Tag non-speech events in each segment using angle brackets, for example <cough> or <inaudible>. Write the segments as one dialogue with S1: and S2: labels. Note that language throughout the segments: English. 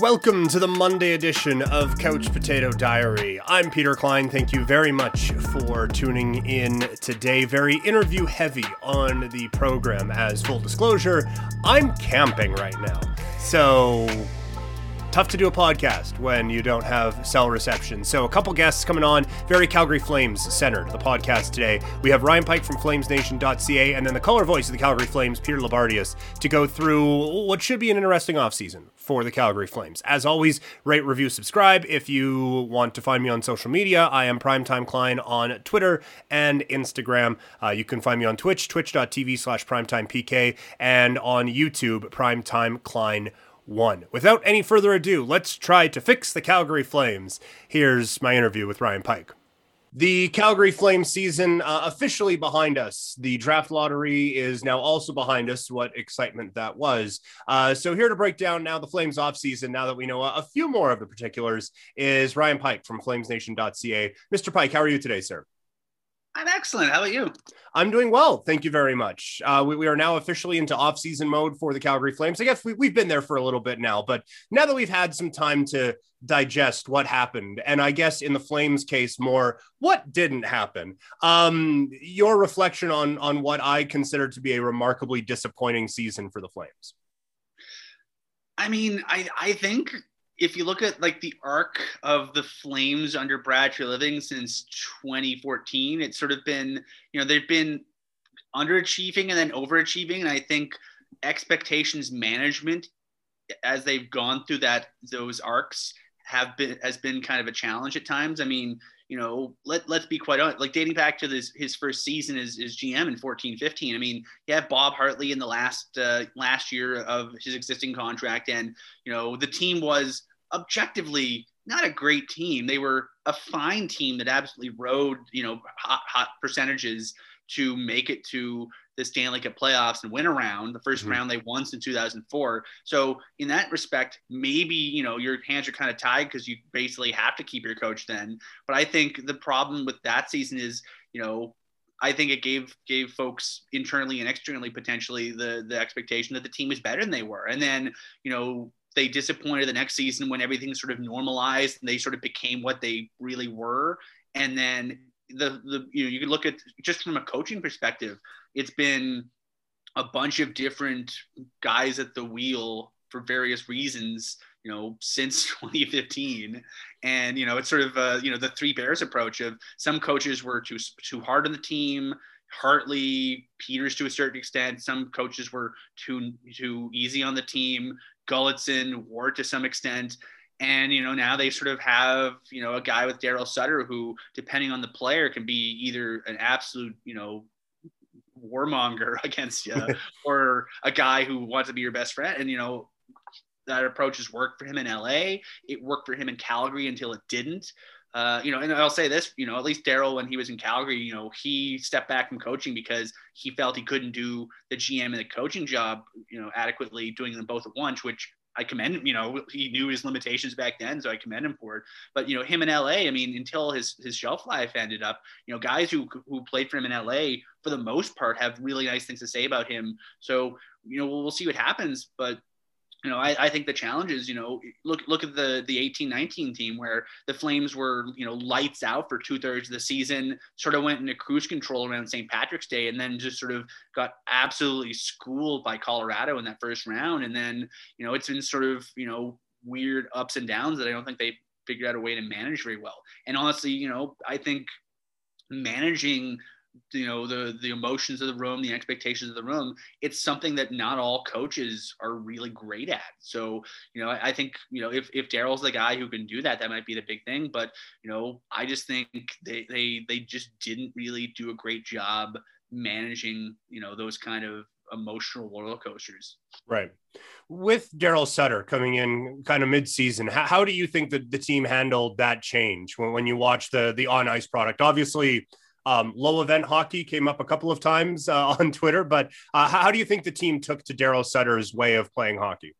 S1: Welcome to the Monday edition of Couch Potato Diary. I'm Peter Klein. Thank you very much for tuning in today. Very interview heavy on the program, as full disclosure, I'm camping right now. So tough to do a podcast when you don't have cell reception. So, a couple guests coming on, very Calgary Flames centered, the podcast today. We have Ryan Pike from FlamesNation.ca and then the color voice of the Calgary Flames, Peter Loubardias, to go through what should be an interesting offseason for the Calgary Flames. As always, rate, review, subscribe. If you want to find me on social media, I am Primetime Klein on Twitter and Instagram. Uh, you can find me on Twitch, twitch.tv slash primetimepk, and on YouTube, Primetime Klein one. Without any further ado, let's try to fix the Calgary Flames. Here's my interview with Ryan Pike. The Calgary Flames season uh, officially behind us. The draft lottery is now also behind us. What excitement that was. Uh, so, here to break down now the Flames offseason, now that we know a, a few more of the particulars, is Ryan Pike from FlamesNation.ca. Mr. Pike, how are you today, sir?
S2: I'm excellent. How about you?
S1: I'm doing well. Thank you very much. Uh, we, we, are now officially into off-season mode for the Calgary Flames. I guess we, we've been there for a little bit now, but now that we've had some time to digest what happened, and I guess in the Flames case more what didn't happen, um, your reflection on on what I consider to be a remarkably disappointing season for the Flames.
S2: I mean, I I think if you look at like the arc of the Flames under Brad Treliving since 2014, it's sort of been, you know, they've been underachieving and then overachieving. And I think expectations management as they've gone through that those arcs have been has been kind of a challenge at times. I mean, you know, let, let's be quite honest, like dating back to this, his first season as, as GM in 14, 15. I mean, you have Bob Hartley in the last, uh, last year of his existing contract. And, you know, the team was objectively not a great team. They were a fine team that absolutely rode, you know, hot, hot percentages to make it to the Stanley Cup playoffs and win around. The 1st mm-hmm. round they won since 2004. So in that respect, maybe you know your hands are kind of tied because you basically have to keep your coach then. But I think the problem with that season is you know I think it gave gave folks internally and externally potentially the the expectation that the team was better than they were. And then you know they disappointed the next season when everything sort of normalized and they sort of became what they really were. And then the the you know you can look at just from a coaching perspective, it's been a bunch of different guys at the wheel for various reasons you know since <laughs> 2015 and you know it's sort of uh, you know the three bears approach of some coaches were too too hard on the team hartley peters to a certain extent. Some coaches were too too easy on the team. Gulutzan ward to some extent and you know now they sort of have you know a guy with Daryl Sutter who, depending on the player, can be either an absolute you know warmonger <laughs> against you, <laughs> or a guy who wants to be your best friend. And you know that approach has worked for him in LA. It worked for him in Calgary until it didn't. Uh, you know, and I'll say this, you know, at least Daryl, when he was in Calgary, you know, he stepped back from coaching because he felt he couldn't do the GM and the coaching job, you know, adequately doing them both at once, which I commend him. You know, he knew his limitations back then, so I commend him for it. But you know, him in LA, I mean, until his his shelf life ended up, you know, guys who who played for him in LA for the most part have really nice things to say about him. So you know, we'll, we'll see what happens. But you know, I, I think the challenge is, you know, look look at the the eighteen nineteen team where the Flames were, you know, lights out for two thirds of the season, sort of went into cruise control around St. Patrick's Day, and then just sort of got absolutely schooled by Colorado in that first round. And then, you know, it's been sort of, you know, weird ups and downs that I don't think they figured out a way to manage very well. And honestly, you know, I think managing you know the the emotions of the room the expectations of the room it's something that not all coaches are really great at. So you know i, I think you know if, if daryl's the guy who can do that that might be the big thing. But you know i just think they they they just didn't really do a great job managing you know those kind of emotional roller coasters.
S1: Right. With daryl sutter coming in kind of mid-season how, how do you think that the team handled that change when, when you watch the the on ice product? Obviously um, low event hockey came up a couple of times uh, <laughs> on Twitter, but uh, how, do you think the team took to Daryl Sutter's way of playing hockey?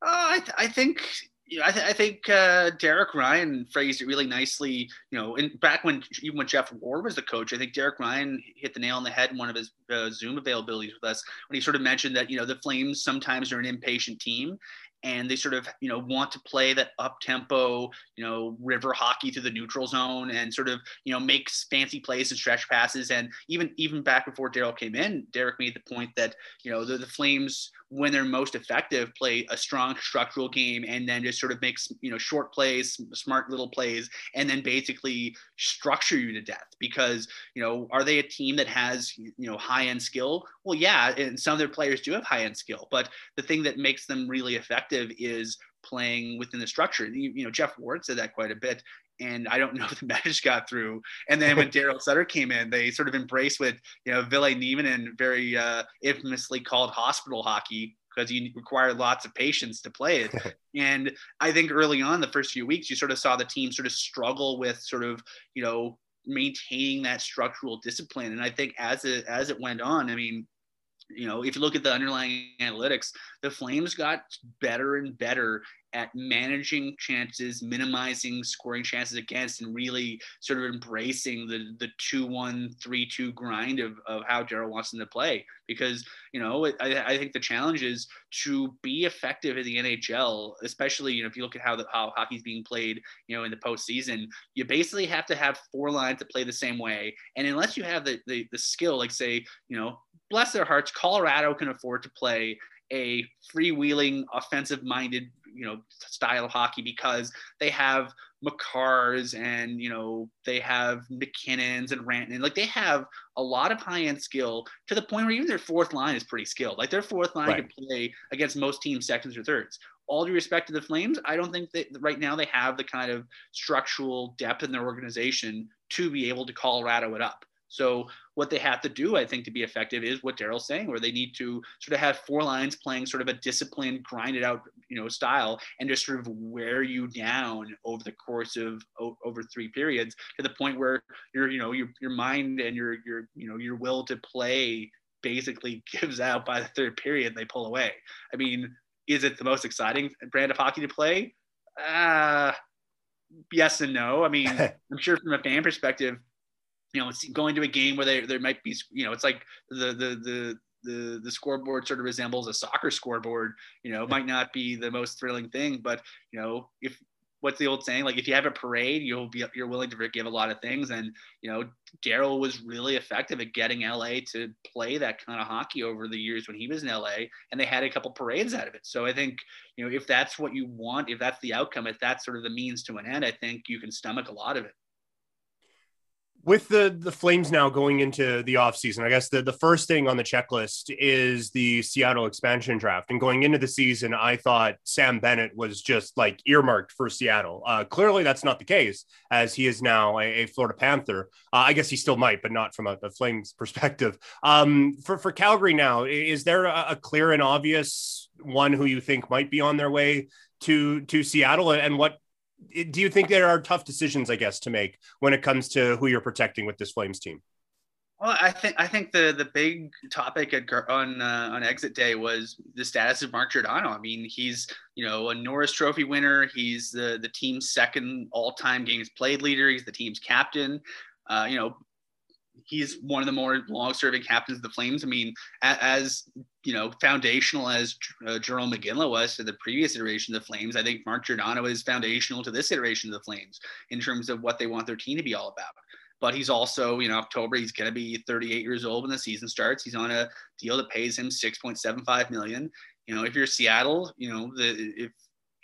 S2: Uh, I, th- I think you know, I, th- I think uh, Derek Ryan phrased it really nicely. You know, in, back when even when Geoff Ward was the coach, I think Derek Ryan hit the nail on the head in one of his uh, Zoom availabilities with us when he sort of mentioned that you know the Flames sometimes are an impatient team, and they sort of you know want to play that up tempo you know river hockey through the neutral zone and sort of you know makes fancy plays and stretch passes. And even even back before Daryl came in Derek made the point that you know the, the Flames when they're most effective play a strong structural game and then just sort of makes you know short plays smart little plays and then basically structure you to death because you know are they a team that has you know high end skill? Well yeah and some of their players do have high end skill but the thing that makes them really effective is playing within the structure. You, you know geoff ward said that quite a bit and I don't <laughs> know if the message got through. And then when <laughs> Daryl Sutter came in, they sort of embraced with you know Ville Nieminen, very uh, infamously called hospital hockey because you require lots of patience to play it. <laughs> and I think early on, the first few weeks, you sort of saw the team sort of struggle with sort of you know maintaining that structural discipline. And I think as it as it went on, I mean, you know, if you look at the underlying analytics, the Flames got better and better at managing chances, minimizing scoring chances against, and really sort of embracing the the two one three two grind of, of how Daryl wants them to play. Because you know, I, I think the challenge is to be effective in the NHL, especially you know if you look at how the how hockey's being played, you know, in the postseason, you basically have to have four lines to play the same way, and unless you have the the, the skill, like say, you know, bless their hearts, Colorado can afford to play a freewheeling, offensive-minded, you know, style of hockey because they have Makars and you know they have MacKinnons and Rantanen. Like they have a lot of high-end skill to the point where even their fourth line is pretty skilled. Like their fourth line right. can play against most teams seconds or thirds. All due respect to the Flames, I don't think that right now they have the kind of structural depth in their organization to be able to Colorado it up. So what they have to do, I think, to be effective is what Daryl's saying, where they need to sort of have four lines playing sort of a disciplined, grinded out, you know, style, and just sort of wear you down over the course of over three periods to the point where your, you know, your your mind and your your you know your will to play basically <laughs> gives out by the third period. They pull away. I mean, is it the most exciting brand of hockey to play? Uh yes and no. I mean, <laughs> I'm sure from a fan perspective, you know, it's going to a game where there there might be, you know, it's like the the the the the scoreboard sort of resembles a soccer scoreboard. You know, might not be the most thrilling thing, but you know, if what's the old saying? Like if you have a parade, you'll be you're willing to forgive a lot of things. And you know, Daryl was really effective at getting LA to play that kind of hockey over the years when he was in LA, and they had a couple parades out of it. So I think you know if that's what you want, if that's the outcome, if that's sort of the means to an end, I think you can stomach a lot of it
S1: with the the flames now going into the offseason i guess the, the first thing on the checklist is the seattle expansion draft. And going into the season i thought sam bennett was just like earmarked for seattle. Uh, clearly that's not the case as he is now a, a florida panther. Uh, i guess he still might but not from a, a flames <laughs> perspective. Um, for, for calgary now is there a, a clear and obvious one who you think might be on their way to to seattle? And what do you think there are tough decisions, I guess, to make when it comes to who you're protecting with this Flames team?
S2: Well, I think I think the the big topic at, on uh, on exit day was the status of Mark Giordano. I mean, he's you know a Norris Trophy winner. He's the the team's second all time games played leader. He's the team's captain. Uh, you know, he's one of the more long-serving captains of the Flames. I mean, as you know, foundational as uh, Jarome Iginla was to the previous iteration of the Flames, I think Mark Giordano is foundational to this iteration of the Flames in terms of what they want their team to be all about. But he's also, you know, October, he's going to be 38 years old when the season starts. He's on a deal that pays him 6.75 million. You know, if you're Seattle, you know, the if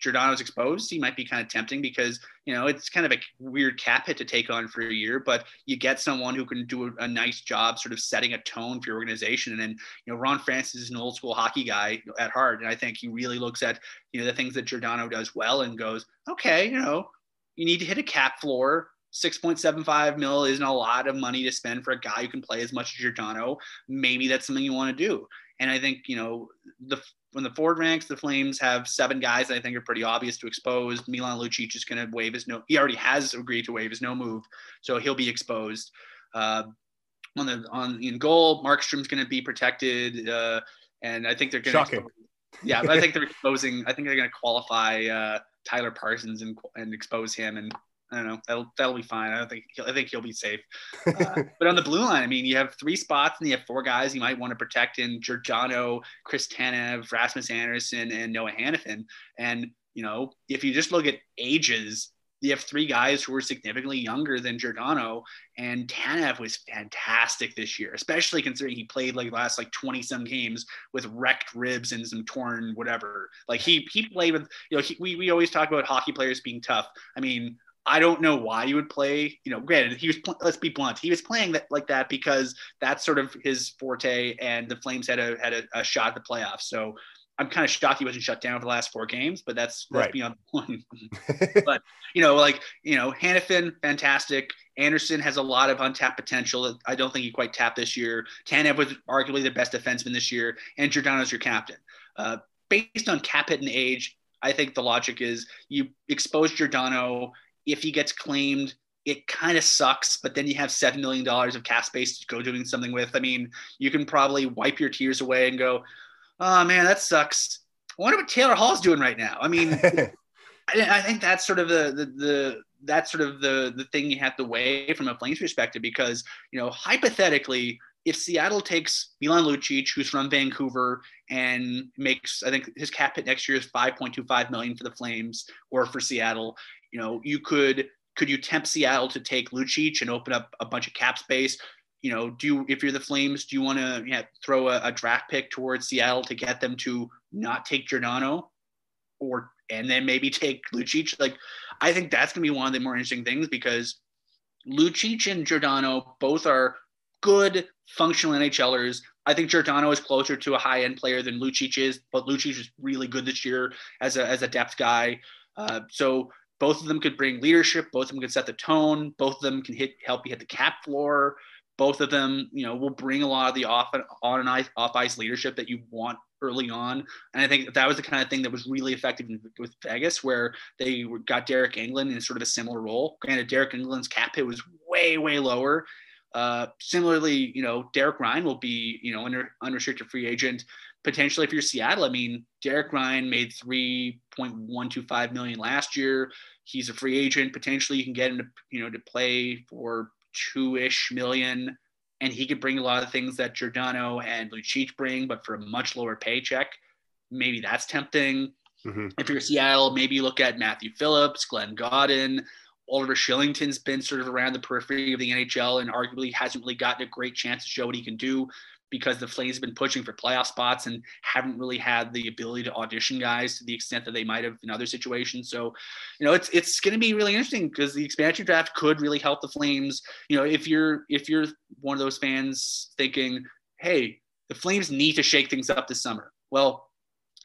S2: Giordano's exposed, he might be kind of tempting because you know it's kind of a weird cap hit to take on for a year, but you get someone who can do a, a nice job, sort of setting a tone for your organization. And then you know Ron Francis is an old school hockey guy at heart, and I think he really looks at you know the things that Giordano does well and goes, okay, you know, you need to hit a cap floor. 6.75 mil isn't a lot of money to spend for a guy who can play as much as Giordano. Maybe that's something you want to do. And I think, you know, the when the Ford ranks, the Flames have seven guys that I think are pretty obvious to expose. Milan Lucic is going to waive his no. He already has agreed to waive his no move, so he'll be exposed. Uh, on the on in goal, Markstrom's going to be protected, uh, and I think they're going to. <laughs> Yeah, I think they're exposing. I think they're going to qualify uh, Tyler Parsons and and expose him, and I don't know. That'll that'll be fine. I don't think he'll, I think he'll be safe. <laughs> Uh, but on the blue line, I mean, you have three spots and you have four guys you might want to protect in Giordano, Chris Tanev, Rasmus Andersson, and Noah Hanifin. And you know, if you just look at ages, you have three guys who are significantly younger than Giordano, and Tanev was fantastic this year, especially considering he played like last like 20 some games with wrecked ribs and some torn whatever. Like he he played with you know he, we we always talk about hockey players being tough. I mean. I don't know why you would play. You know, granted, he was. Let's be blunt. He was playing that like that because that's sort of his forte, and the Flames had a had a, a shot at the playoffs. So I'm kind of shocked he wasn't shut down for the last four games, but that's, that's right. beyond the point. <laughs> but you know, like you know, Hanifin, fantastic. Andersson has a lot of untapped potential. I don't think he quite tapped this year. Tanev was arguably the best defenseman this year, and Giordano's your captain. Uh, based on cap hit and age, I think the logic is you expose Giordano. If he gets claimed, it kind of sucks, but then you have $7 million of cap space to go doing something with. I mean, you can probably wipe your tears away and go, oh man, that sucks. I wonder what Taylor Hall's doing right now. I mean, <laughs> I, think that's sort of the, the, the that's sort of the the thing you have to weigh from a Flames perspective because you know hypothetically if Seattle takes Milan Lucic, who's from Vancouver, and makes, I think his cap hit next year is 5.25 million for the Flames or for Seattle, you know, you could could you tempt Seattle to take Lucic and open up a bunch of cap space? you know, do you, if you're the Flames, do you want to yeah, throw a, a, draft pick towards Seattle to get them to not take Giordano, or and then maybe take Lucic? Like, I think that's gonna be one of the more interesting things because Lucic and Giordano both are good functional NHLers. I think Giordano is closer to a high end player than Lucic is, but Lucic is really good this year as a as a depth guy. Uh, so both of them could bring leadership. Both of them could set the tone. Both of them can hit help you hit the cap floor both of them, you know, will bring a lot of the off on and ice, off ice leadership that you want early on. And I think that was the kind of thing that was really effective with Vegas, where they got deryk Engelland in sort of a similar role. Granted, deryk Engelland's cap hit was way, way lower. Uh, similarly, you know, Derek Ryan will be, you know, under unrestricted free agent potentially if you're Seattle. I mean, Derek Ryan made 3.125 million last year. He's a free agent. Potentially, you can get him to, you know, to play for two ish million, and he could bring a lot of things that Giordano and Lucic bring, but for a much lower paycheck. Maybe that's tempting. Mm-hmm. If you're Seattle, maybe you look at Matthew Phillips, Glenn Gawdin. Oliver Kylington's been sort of around the periphery of the NHL and arguably hasn't really gotten a great chance to show what he can do because the Flames have been pushing for playoff spots and haven't really had the ability to audition guys to the extent that they might have in other situations. So, you know, it's it's going to be really interesting because the expansion draft could really help the Flames. You know, if you're if you're one of those fans thinking, "Hey, the Flames need to shake things up this summer," well,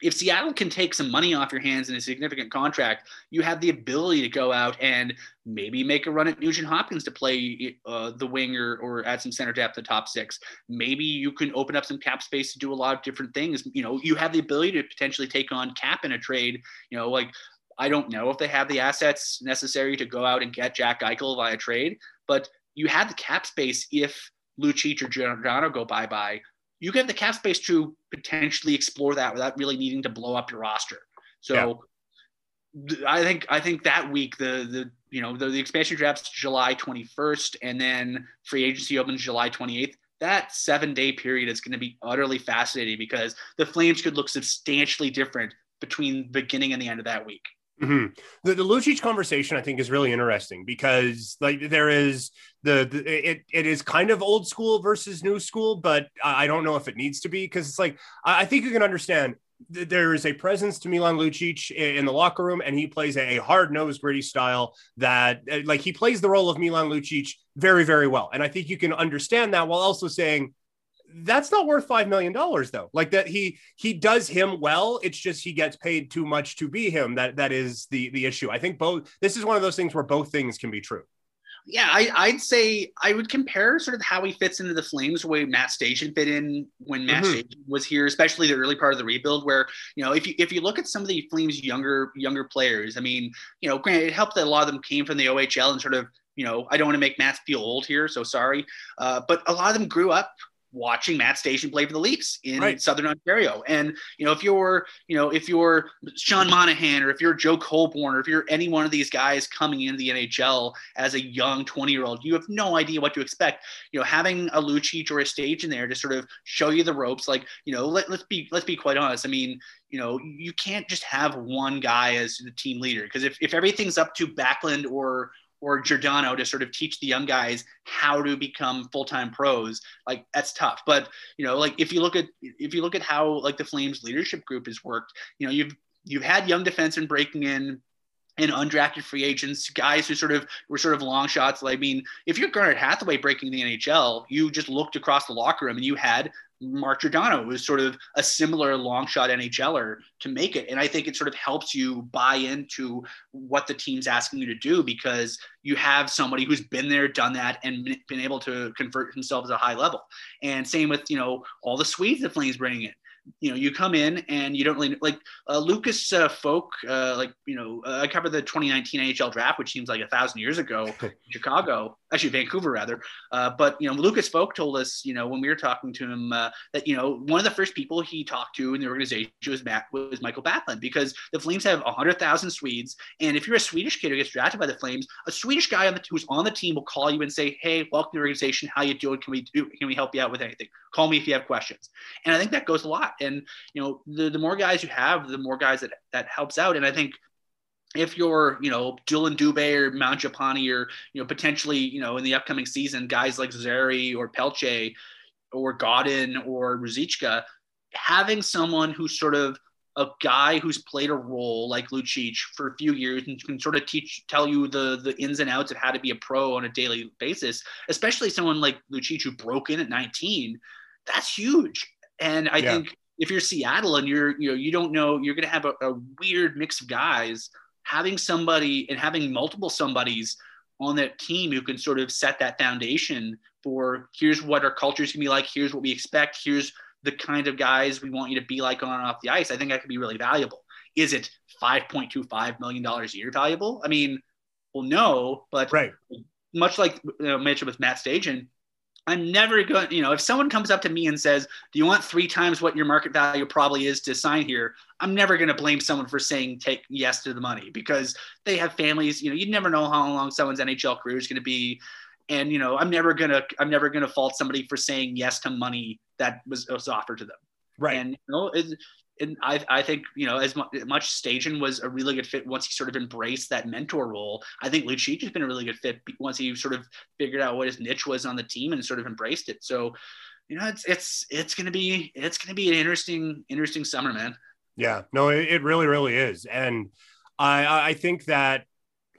S2: if Seattle can take some money off your hands in a significant contract, you have the ability to go out and maybe make a run at Nugent Hopkins to play uh, the wing or, or add some center depth to top six. Maybe you can open up some cap space to do a lot of different things. You know, you have the ability to potentially take on cap in a trade. You know, like I don't know if they have the assets necessary to go out and get Jack Eichel via trade, but you have the cap space if Lucic or Giordano go bye bye you get the cap space to potentially explore that without really needing to blow up your roster. So yeah. I think I think that week the the you know the, the expansion draft's July 21st and then free agency opens July 28th. That seven day period is going to be utterly fascinating because the Flames could look substantially different between the beginning and the end of that week.
S1: Mm-hmm. The, the Lucic conversation, I think, is really interesting because, like, there is the, the, it it is kind of old school versus new school, but I don't know if it needs to be because it's like I think you can understand there is a presence to Milan Lucic in the locker room, and he plays a hard nosed, gritty style that, uh, like, he plays the role of Milan Lucic very, very well. And I think you can understand that while also saying that's not worth five million dollars though like that he he does him well it's just he gets paid too much to be him that that is the the issue i think both this is one of those things where both things can be true
S2: yeah I, would say i would compare sort of how he fits into the flames the way matt stajan fit in when matt mm-hmm. Stajan was here especially the early part of the rebuild where you know if you if you look at some of the flames younger younger players i mean you know granted it helped that a lot of them came from the ohl and sort of you know, I don't want to make Matt feel old here, so sorry. Uh, but a lot of them grew up watching Matt Stajan play for the Leafs in right. Southern Ontario. And you know, if you're, you know, if you're Sean Monahan or if you're Joe Colborne or if you're any one of these guys coming into the NHL as a young 20 year old, you have no idea what to expect. You know, having a Lucic or a Stajan there to sort of show you the ropes, like, you know, let, let's be let's be quite honest. I mean, you know, you can't just have one guy as the team leader because if, if everything's up to Backlund or or Giordano to sort of teach the young guys how to become full-time pros, like that's tough. But you know, like if you look at if you look at how like the Flames leadership group has worked, you know, you've you've had young defensemen breaking in and undrafted free agents, guys who sort of were sort of long shots. I mean, if you're Garnet Hathaway breaking the NHL, you just looked across the locker room and you had Mark Giordano was sort of a similar long shot NHLer to make it. And I think it sort of helps you buy into what the team's asking you to do because you have somebody who's been there, done that, and been able to convert himself at a high level. And same with, you know, all the Swedes the Flames bringing in you know, you come in and you don't really like uh, Lucas uh, Feuk. Uh, like you know, uh, I covered the 2019 NHL draft, which seems like a thousand years ago, <laughs> Chicago, actually Vancouver rather. Uh, but you know, Lucas Feuk told us, you know, when we were talking to him, uh, that you know, one of the first people he talked to in the organization was Matt was Mikael Backlund because the Flames have 100,000 Swedes, and if you're a Swedish kid who gets drafted by the Flames, a Swedish guy on the who's on the team will call you and say, "Hey, welcome to the organization. How you doing? Can we do? Can we help you out with anything? Call me if you have questions." And I think that goes a lot. And you know, the, the more guys you have, the more guys that that helps out. And I think if you're, you know, Dylan Dubé or Mangiapane or, you know, potentially, you know, in the upcoming season, guys like Zary or Pelche or Gawdin or Ruzicka, having someone who's sort of a guy who's played a role like Lucic for a few years and can sort of teach, tell you the the ins and outs of how to be a pro on a daily basis, especially someone like Lucic who broke in at 19, that's huge. And I yeah. think if you're Seattle and you're you know you don't know you're going to have a, a, weird mix of guys having somebody and having multiple somebodies on that team who can sort of set that foundation for here's what our culture is going to be like here's what we expect here's the kind of guys we want you to be like on and off the ice i think that could be really valuable. Is it 5.25 million dollars a year valuable? I mean well no but
S1: right.
S2: much like you know, mentioned with matt stajan I'm never going, you know, if someone comes up to me and says, Do you want three times what your market value probably is to sign here? I'm never going to blame someone for saying take yes to the money because they have families. You know, you never know how long someone's NHL career is going to be. And, you know, I'm never going to, I'm never going to fault somebody for saying yes to money that was, was offered to them.
S1: Right.
S2: And, you know, and I, I think you know as much, Stajan was a really good fit once he sort of embraced that mentor role. I think Lucic has been a really good fit once he sort of figured out what his niche was on the team and sort of embraced it. So, you know, it's it's it's gonna be it's gonna be an interesting interesting summer, man.
S1: Yeah, no, it really really is, and I I think that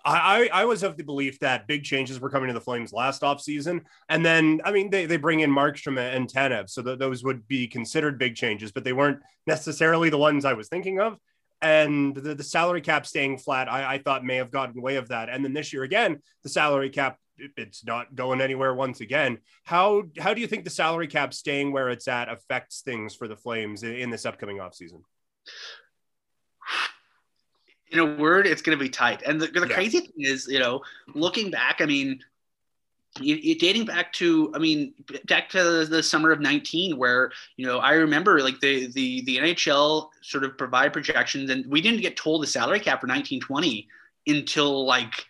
S1: I, I was of the belief that big changes were coming to the Flames last offseason. And then, I mean, they, they bring in Markstrom and Tanev, so those would be considered big changes, but they weren't necessarily the ones I was thinking of. And the, the salary cap staying flat, I, I thought may have gotten way of that. And then this year again, the salary cap it's not going anywhere once again. How how do you think the salary cap staying where it's at affects things for the Flames in, in this upcoming offseason?
S2: In a word, it's going to be tight. And the, the yeah. crazy thing is, you know, looking back, I mean, you, you, dating back to, I mean, back to the summer of 19, where, you know, I remember like the, the, the NHL sort of provide projections and we didn't get told the salary cap for 1920 until like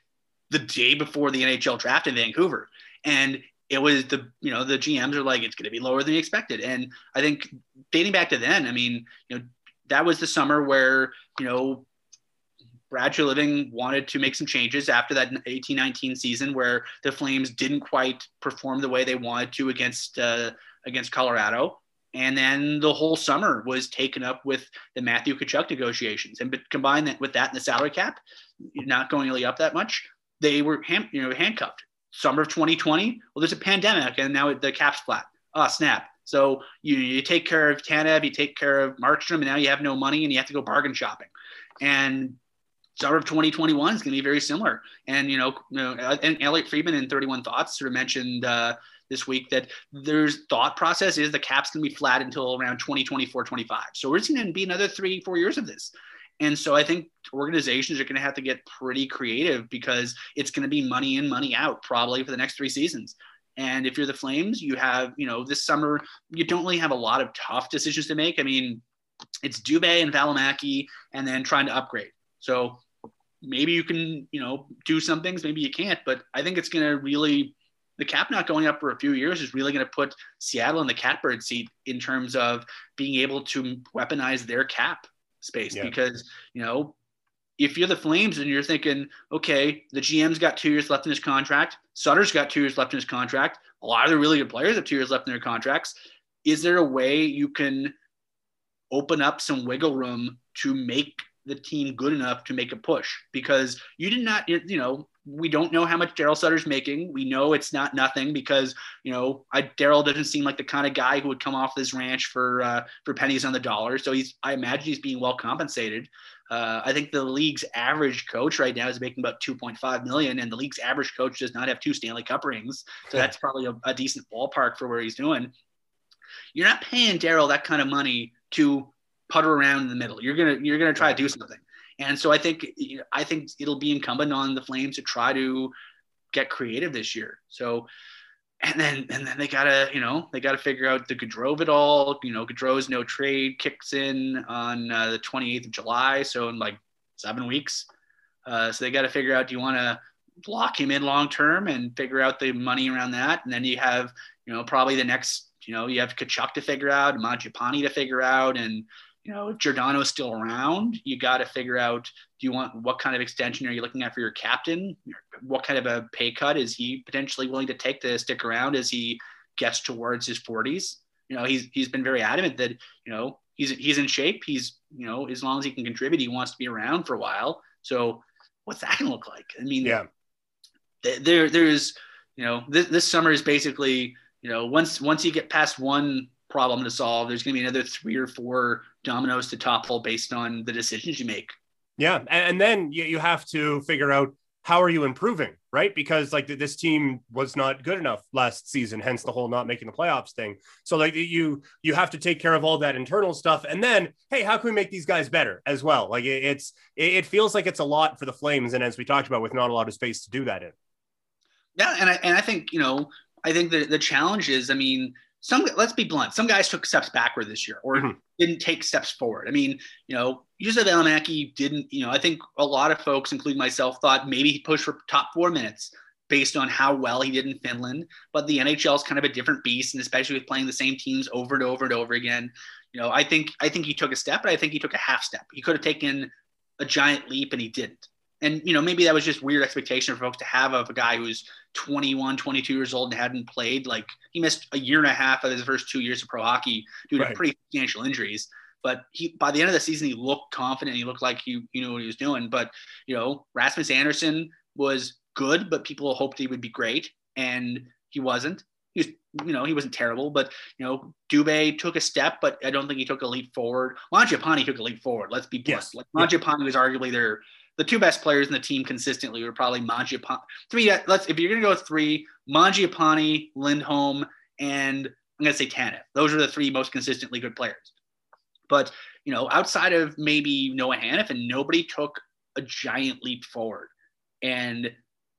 S2: the day before the NHL draft in Vancouver. And it was the, you know, the GMs are like, it's going to be lower than expected. And I think dating back to then, I mean, you know, that was the summer where, you know, Brad Treliving wanted to make some changes after that 18-19 season where the Flames didn't quite perform the way they wanted to against uh, against Colorado. And then the whole summer was taken up with the Matthew Tkachuk negotiations. And combine that with that and the salary cap, not going really up that much, they were hand, you know handcuffed. Summer of 2020, well, there's a pandemic, and now the cap's flat. Oh, snap. So you, you take care of Tanev, you take care of Markstrom, and now you have no money and you have to go bargain shopping. And summer of 2021 is going to be very similar. And, you know, you know and Elliotte Friedman in 31 Thoughts sort of mentioned uh, this week that there's thought process is the cap's going to be flat until around 2024, 25. So it's going to be another three, four years of this. And so I think organizations are going to have to get pretty creative because it's going to be money in, money out probably for the next three seasons. And if you're the Flames, you have, you know, this summer, you don't really have a lot of tough decisions to make. I mean, it's Dubé and Valimaki and then trying to upgrade. So maybe you can, you know, do some things, maybe you can't, but I think it's going to really, the cap not going up for a few years is really going to put Seattle in the catbird seat in terms of being able to weaponize their cap space yeah. because, you know, if you're the Flames and you're thinking, okay, the GM's got two years left in his contract, Sutter's got two years left in his contract, a lot of the really good players have two years left in their contracts. Is there a way you can open up some wiggle room to make the team good enough to make a push? Because you did not, you know, we don't know how much Daryl Sutter's making. We know it's not nothing because you know Daryl doesn't seem like the kind of guy who would come off this ranch for uh, for pennies on the dollar. So he's I imagine he's being well compensated. Uh, I think the league's average coach right now is making about 2.5 million, and the league's average coach does not have two Stanley Cup rings, so that's probably a, a decent ballpark for where he's doing. You're not paying Daryl that kind of money to putter around in the middle. You're gonna you're gonna try to do something, and so I think I think it'll be incumbent on the Flames to try to get creative this year. So and then and then they gotta you know they gotta figure out the Gaudreau of it all. You know, Gaudreau's no trade kicks in on uh, the 28th of July, so in like seven weeks. Uh, so they got to figure out do you want to lock him in long term and figure out the money around that, and then you have you know probably the next you know you have Tkachuk to figure out, Mangiapane to figure out, and you know, if Giordano's still around, you got to figure out do you want what kind of extension are you looking at for your captain? What kind of a pay cut is he potentially willing to take to stick around as he gets towards his 40s? You know, he's he's been very adamant that you know he's he's in shape. He's you know as long as he can contribute, he wants to be around for a while. So what's that gonna look like? I mean,
S1: yeah,
S2: there there's you know this this summer is basically you know once once you get past one problem to solve. There's going to be another three or four dominoes to topple based on the decisions you make.
S1: Yeah, and then you have to figure out how are you improving, right? Because like this team was not good enough last season, hence the whole not making the playoffs thing. So like you you have to take care of all that internal stuff, and then hey, how can we make these guys better as well? Like it's it feels like it's a lot for the Flames, and as we talked about, with not a lot of space to do that in.
S2: Yeah, and I and I think you know I think the the challenge is, I mean, some let's be blunt some guys took steps backward this year or mm-hmm. didn't take steps forward. I mean you know Juuso Valimaki didn't you know i think a lot of folks including myself thought maybe he pushed for top four minutes based on how well he did in finland but the nhl is kind of a different beast and especially with playing the same teams over and over and over again you know i think i think he took a step but i think he took a half step. He could have taken a giant leap and he didn't and you know maybe that was just weird expectation for folks to have of a guy who's 21 22 years old and hadn't played like he missed a year and a half of his first two years of pro hockey due to right. pretty substantial injuries but he by the end of the season he looked confident he looked like he, he knew what he was doing but you know rasmus andersson was good but people hoped he would be great and he wasn't he was, you know, he wasn't terrible, but you know, Dubé took a step, but I don't think he took a leap forward. Mangiapane took a leap forward. Let's be blunt. Like Mangiapane yeah. was arguably their the two best players in the team consistently were probably Mangiapane. Three, let's if you're gonna go with three, Mangiapane, Lindholm, and I'm gonna say Tanev. Those are the three most consistently good players. But you know, outside of maybe Noah Hanifin, nobody took a giant leap forward. And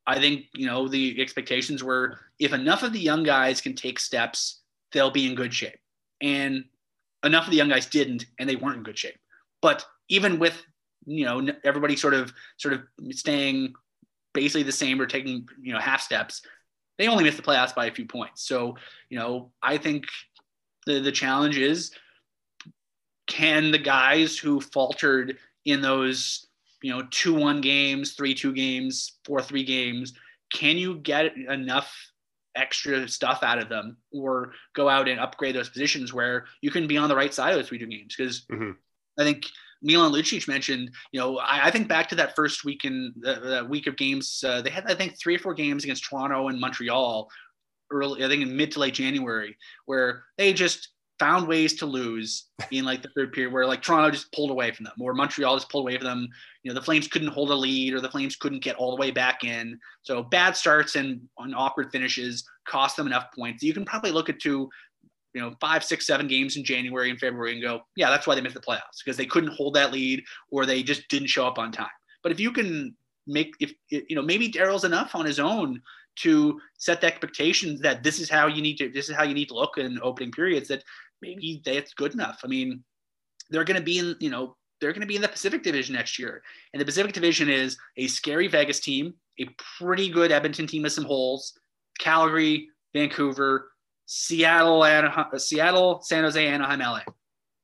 S2: I think you know the expectations were if enough of the young guys can take steps, they'll be in good shape. And enough of the young guys didn't, and they weren't in good shape. But even with you know everybody sort of sort of staying basically the same or taking you know half steps they only missed the playoffs by a few points so you know i think the the challenge is can the guys who faltered in those you know 2-1 games 3-2 games 4-3 games can you get enough extra stuff out of them or go out and upgrade those positions where you can be on the right side of those 3-2 games because mm-hmm. i think Milan Lucic mentioned, you know, I, I, think back to that first week in the, the week of games, uh, they had, I think, three or four games against Toronto and Montreal early, I think in mid to late January, where they just found ways to lose <laughs> in like the third period, where like Toronto just pulled away from them, or Montreal just pulled away from them. You know, the Flames couldn't hold a lead, or the Flames couldn't get all the way back in. So bad starts and on awkward finishes cost them enough points. You can probably look at two you know, five, six, seven games in January and February and go, yeah, that's why they missed the playoffs because they couldn't hold that lead or they just didn't show up on time. But if you can make if you know maybe Daryl's enough on his own to set the expectations that this is how you need to this is how you need to look in opening periods that maybe that's good enough. I mean, they're going to be in you know they're going to be in the Pacific Division next year, and the Pacific Division is a scary Vegas team, a pretty good Edmonton team with some holes, Calgary, Vancouver, Seattle, Anaheim, uh, Seattle, San Jose, Anaheim, LA.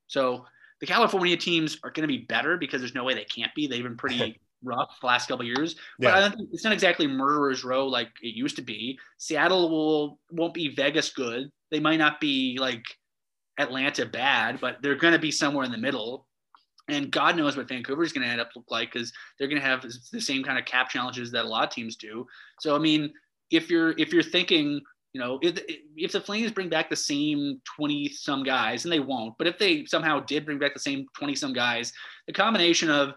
S2: So the California teams are going to be better because there's no way they can't be. They've been pretty <laughs> rough the last couple years, but yeah. I don't think it's not exactly murderers row like it used to be. Seattle will won't be Vegas good. They might not be like Atlanta bad, but they're going to be somewhere in the middle. And God knows what Vancouver is going to end up look like because they're going to have the same kind of cap challenges that a lot of teams do. So I mean, if you're if you're thinking, you know, if, if the Flames bring back the same twenty some guys, and they won't, but if they somehow did bring back the same twenty some guys, the combination of,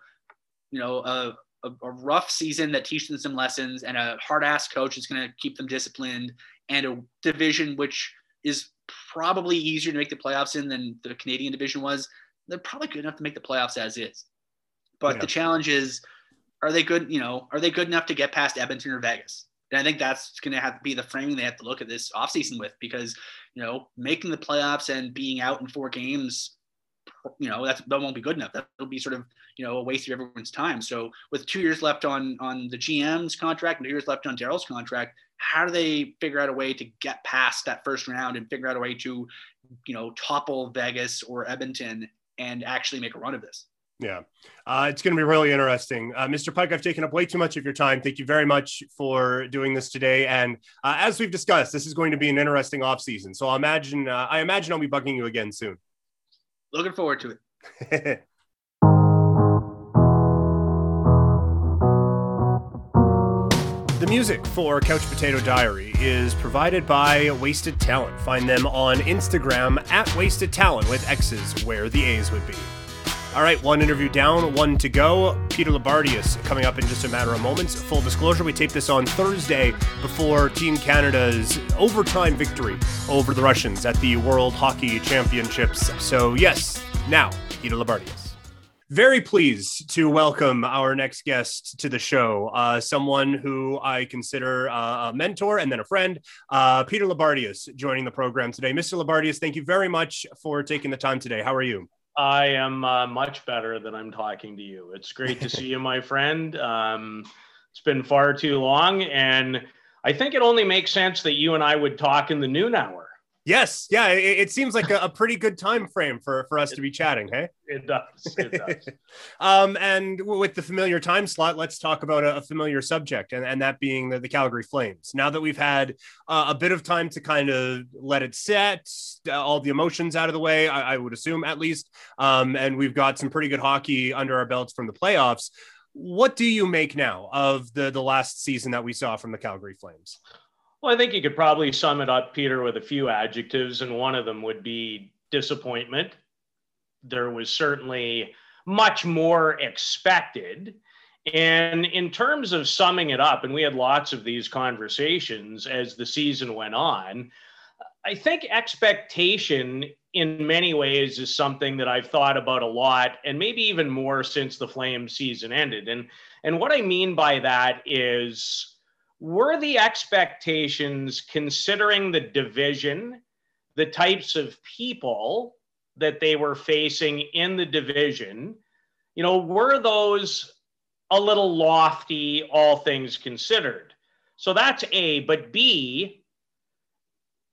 S2: you know, a, a, a rough season that teaches them some lessons, and a hard ass coach is going to keep them disciplined, and a division which is probably easier to make the playoffs in than the Canadian division was they're probably good enough to make the playoffs as is. But yeah. the challenge is, are they good? You know, are they good enough to get past Edmonton or Vegas? And I think that's going to have to be the framing they have to look at this offseason with because, you know, making the playoffs and being out in four games, you know, that's, that won't be good enough. That'll be sort of, you know, a waste of everyone's time. So with two years left on, on the GM's contract and two years left on Daryl's contract, how do they figure out a way to get past that first round and figure out a way to, you know, topple Vegas or Edmonton and actually make a run of this.
S1: Yeah, uh, it's going to be really interesting. Uh, Mr. Pike, I've taken up way too much of your time. Thank you very much for doing this today. And uh, as we've discussed, this is going to be an interesting off season. So I imagine, uh, I imagine I'll be bugging you again soon.
S2: Looking forward to it. <laughs>
S1: The music for Couch Potato Diary is provided by Wasted Talent. Find them on Instagram at Wasted Talent with X's where the A's would be. All right, one interview down, one to go. Peter Loubardias coming up in just a matter of moments. Full disclosure, we taped this on Thursday before Team Canada's overtime victory over the Russians at the World Hockey Championships. So, yes, now, Peter Loubardias very pleased to welcome our next guest to the show. Uh, someone who I consider uh, a mentor and then a friend, uh, Peter Loubardias, joining the program today. Mr. Loubardias, thank you very much for taking the time today. How are you?
S3: I am uh, much better than I'm talking to you. It's great to see you, my <laughs> friend. Um, it's been far too long, and I think it only makes sense that you and I would talk in the noon hour.
S1: Yes, yeah, it, it seems like a, a, pretty good time frame for for us it, to be chatting. Hey,
S3: it does. It does. <laughs>
S1: um, and with the familiar time slot, let's talk about a, a familiar subject, and, and that being the, the Calgary Flames. Now that we've had uh, a bit of time to kind of let it set, uh, all the emotions out of the way, I, I would assume at least, um, and we've got some pretty good hockey under our belts from the playoffs. What do you make now of the the last season that we saw from the Calgary Flames?
S3: Well, I think you could probably sum it up, Peter, with a few adjectives, and one of them would be disappointment. There was certainly much more expected. And in terms of summing it up, and we had lots of these conversations as the season went on, I think expectation in many ways is something that I've thought about a lot and maybe even more since the Flames season ended. And and what I mean by that is were the expectations considering the division, the types of people that they were facing in the division, you know, were those a little lofty, all things considered? So that's A. But B,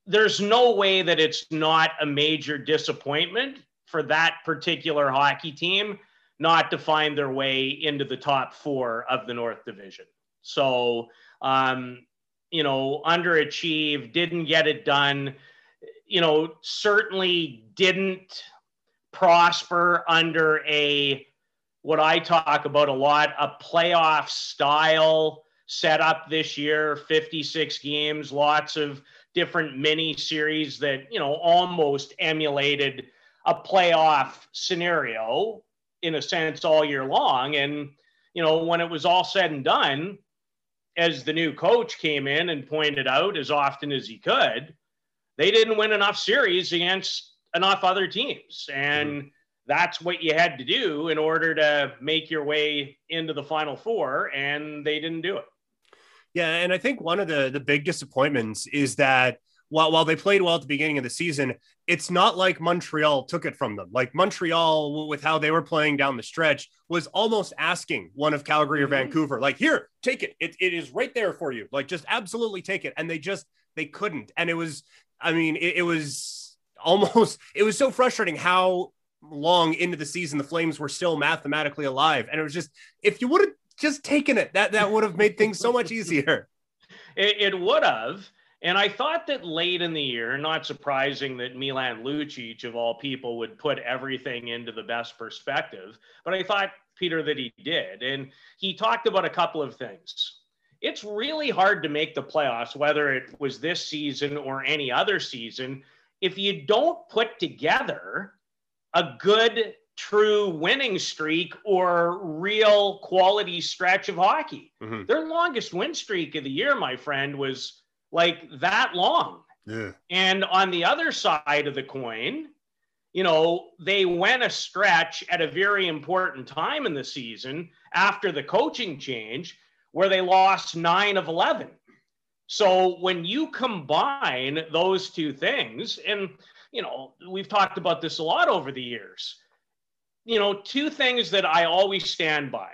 S3: there's no way that it's not a major disappointment for that particular hockey team not to find their way into the top four of the North Division. So um, you know, underachieved, didn't get it done, you know, certainly didn't prosper under a what I talk about a lot, a playoff style setup this year, 56 games, lots of different mini series that, you know, almost emulated a playoff scenario in a sense all year long. And, you know, when it was all said and done, as the new coach came in and pointed out as often as he could, they didn't win enough series against enough other teams. And mm-hmm. that's what you had to do in order to make your way into the final four, and they didn't do it.
S1: Yeah, and I think one of the the big disappointments is that while while they played well at the beginning of the season, it's not like Montreal took it from them. Like Montreal, with how they were playing down the stretch, was almost asking one of Calgary or mm-hmm. Vancouver, like, "Here, take it. It it is right there for you. Like, just absolutely take it." And they just they couldn't. And it was, I mean, it, it was almost <laughs> it was so frustrating how long into the season the Flames were still mathematically alive. And it was just if you would have just taken it, that that would have made things so much easier. <laughs>
S3: It, it would have. And I thought that late in the year, not surprising that Milan Lucic, of all people, would put everything into the best perspective. But I thought, Peter, that he did. And he talked about a couple of things. It's really hard to make the playoffs, whether it was this season or any other season, if you don't put together a good, true winning streak or real quality stretch of hockey. Mm-hmm. Their longest win streak of the year, my friend, was like that long. Yeah. And on the other side of the coin, you know, they went a stretch at a very important time in the season after the coaching change where they lost nine of 11. So when you combine those two things, and, you know, we've talked about this a lot over the years, you know, two things that I always stand by.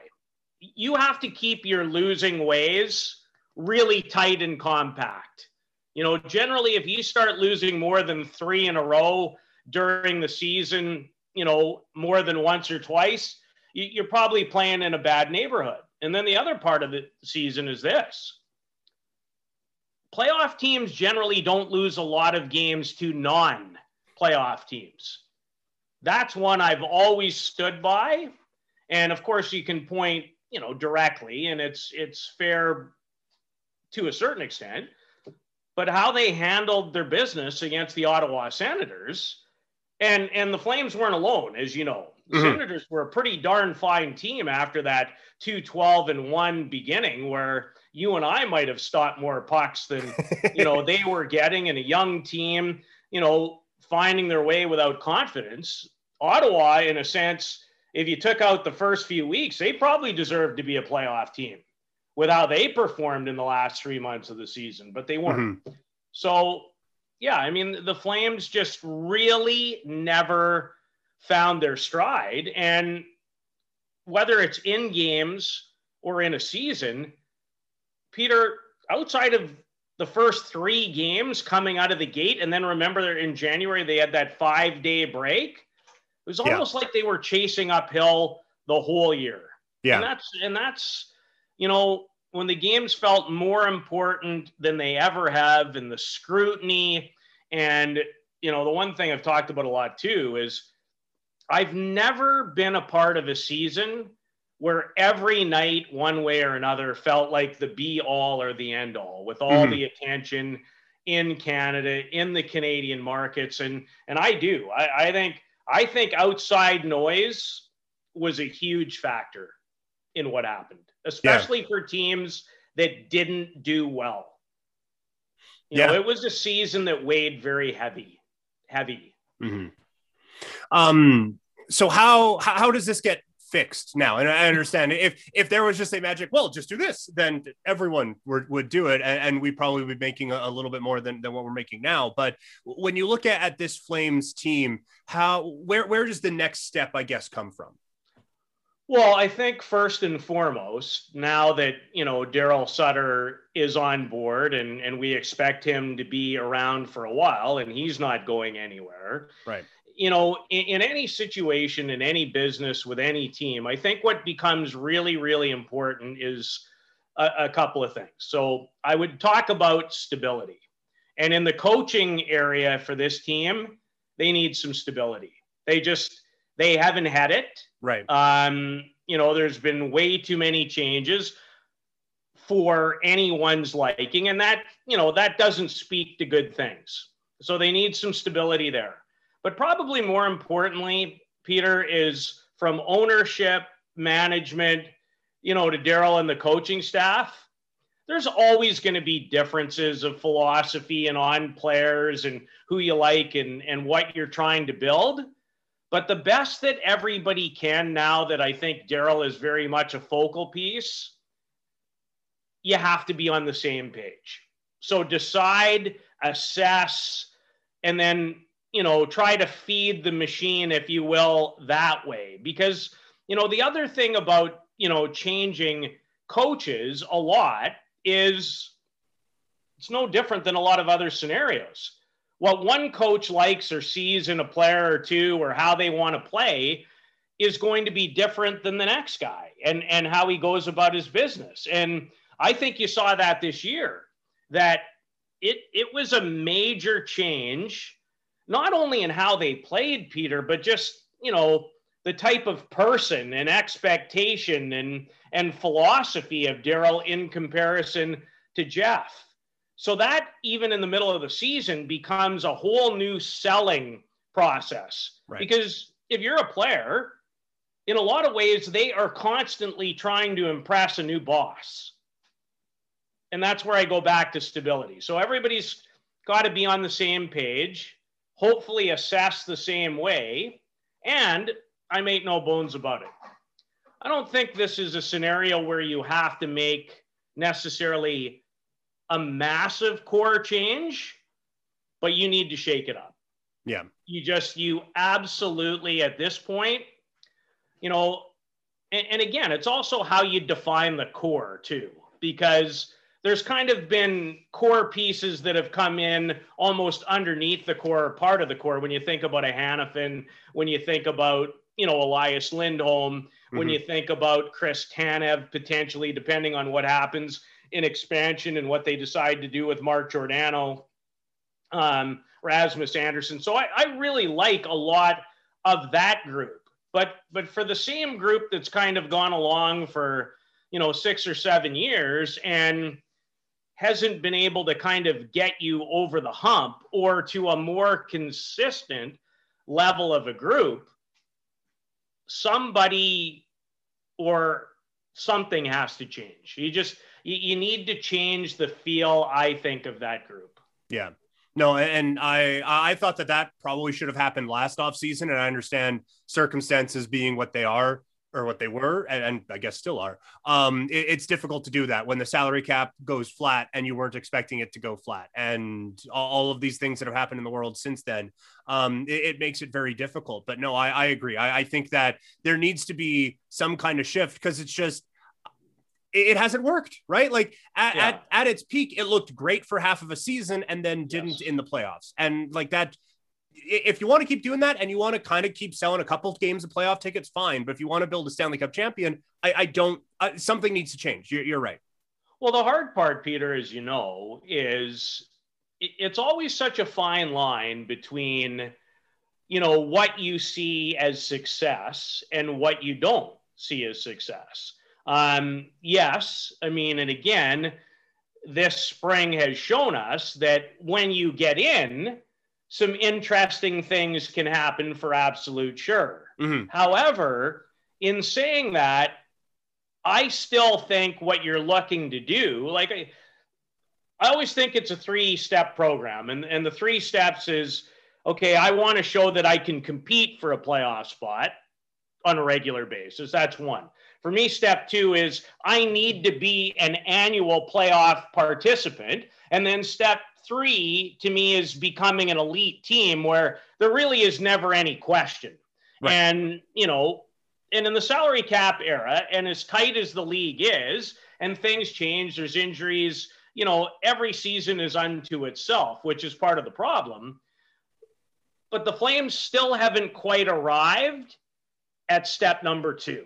S3: You have to keep your losing ways really tight and compact. You know, generally, if you start losing more than three in a row during the season, you know, more than once or twice, you're probably playing in a bad neighborhood. And then the other part of the season is this playoff teams generally don't lose a lot of games to non playoff teams. That's one I've always stood by. And of course, you can point, you know, directly, and it's it's fair to a certain extent, but how they handled their business against the Ottawa Senators. And, and the Flames weren't alone, as you know. The mm-hmm. Senators were a pretty darn fine team after that 212 and 1 beginning, where you and I might have stopped more pucks than you know <laughs> they were getting, and a young team, you know, finding their way without confidence. Ottawa, in a sense, if you took out the first few weeks, they probably deserved to be a playoff team with how they performed in the last three months of the season, but they weren't. Mm-hmm. So, yeah, I mean, the Flames just really never found their stride. And whether it's in games or in a season, Peter, outside of the first three games coming out of the gate, and then remember in January they had that five day break. It was almost yeah. like they were chasing uphill the whole year. Yeah. And that's and that's you know, when the games felt more important than they ever have, and the scrutiny, and you know, the one thing I've talked about a lot too is I've never been a part of a season where every night, one way or another, felt like the be all or the end all with all mm-hmm. the attention in Canada, in the Canadian markets. And and I do. I, I think I think outside noise was a huge factor in what happened especially yeah. for teams that didn't do well. You yeah. know, it was a season that weighed very heavy, heavy.
S1: Mm-hmm. Um, so how, how does this get fixed now? And I understand if if there was just a magic, well, just do this, then everyone would, would do it, and, and we probably would be making a, a, little bit more than, than what we're making now. But when you look at, at this Flames team, how where where does the next step, I guess, come from?
S3: Well, I think first and foremost, now that you know Daryl Sutter is on board and and we expect him to be around for a while, and he's not going anywhere.
S1: Right.
S3: You know, in, in any situation, in any business, with any team, I think what becomes really, really important is a, a couple of things. So I would talk about stability, and in the coaching area for this team, they need some stability. They just they haven't had it.
S1: Right.
S3: Um, you know, there's been way too many changes for anyone's liking, and that, you know, that doesn't speak to good things. So they need some stability there. But probably more importantly, Peter, is from ownership, management, you know, to Daryl and the coaching staff. There's always going to be differences of philosophy and on players and who you like and, and what you're trying to build. But the best that everybody can now that I think Daryl is very much a focal piece, you have to be on the same page. So decide, assess, and then, you know, try to feed the machine, if you will, that way. Because, you know, the other thing about, you know, changing coaches a lot is it's no different than a lot of other scenarios. What one coach likes or sees in a player or two or how they want to play is going to be different than the next guy and, and how he goes about his business. And I think you saw that this year that it, it was a major change, not only in how they played, Peter, but just, you know, the type of person and expectation and, and philosophy of Daryl in comparison to Geoff. So that even in the middle of the season becomes a whole new selling process. Right. Because if you're a player, in a lot of ways, they are constantly trying to impress a new boss. And that's where I go back to stability. So everybody's got to be on the same page, hopefully assess the same way. And I make no bones about it. I don't think this is a scenario where you have to make necessarily a massive core change, but you need to shake it up.
S1: Yeah.
S3: You just, you absolutely at this point, you know, and, and again, it's also how you define the core too, because there's kind of been core pieces that have come in almost underneath the core, part of the core. When you think about a Hanifin, when you think about, you know, Elias Lindholm, mm-hmm. when you think about Chris Tanev, potentially, depending on what happens in expansion and what they decide to do with Mark Giordano, um, Rasmus Andersson. So I, I really like a lot of that group. But but for the same group that's kind of gone along for you know six or seven years and hasn't been able to kind of get you over the hump or to a more consistent level of a group, somebody or something has to change. You just you, you need to change the feel, I think, of that group.
S1: Yeah. No, and I I thought that that probably should have happened last off season, and I understand circumstances being what they are or what they were, and, and I guess still are. Um, it, it's difficult to do that when the salary cap goes flat and you weren't expecting it to go flat, and all, of these things that have happened in the world since then. Um, it, it, makes it very difficult. But no, I, I agree. I, I think that there needs to be some kind of shift because it's just it hasn't worked, right? Like at, yeah. at, at, its peak, it looked great for half of a season and then didn't yes. in the playoffs. And like that, if you want to keep doing that and you want to kind of keep selling a couple of games of playoff tickets, fine. But if you want to build a Stanley Cup champion, I, I don't, uh, something needs to change. You're, you're right.
S3: Well, the hard part, Peter, as you know, is it's always such a fine line between, you know, what you see as success and what you don't see as success. Um, yes, I mean, and again, this spring has shown us that when you get in, some interesting things can happen for absolute sure. Mm-hmm. However, in saying that, I still think what you're looking to do, like I, I always think it's a three step program. And, and the three steps is okay, I want to show that I can compete for a playoff spot on a regular basis. That's one. For me, step two is I need to be an annual playoff participant. And then step three to me is becoming an elite team where there really is never any question. Right. And, you know, and in the salary cap era, and as tight as the league is, and things change, there's injuries, you know, every season is unto itself, which is part of the problem. But the Flames still haven't quite arrived at step number two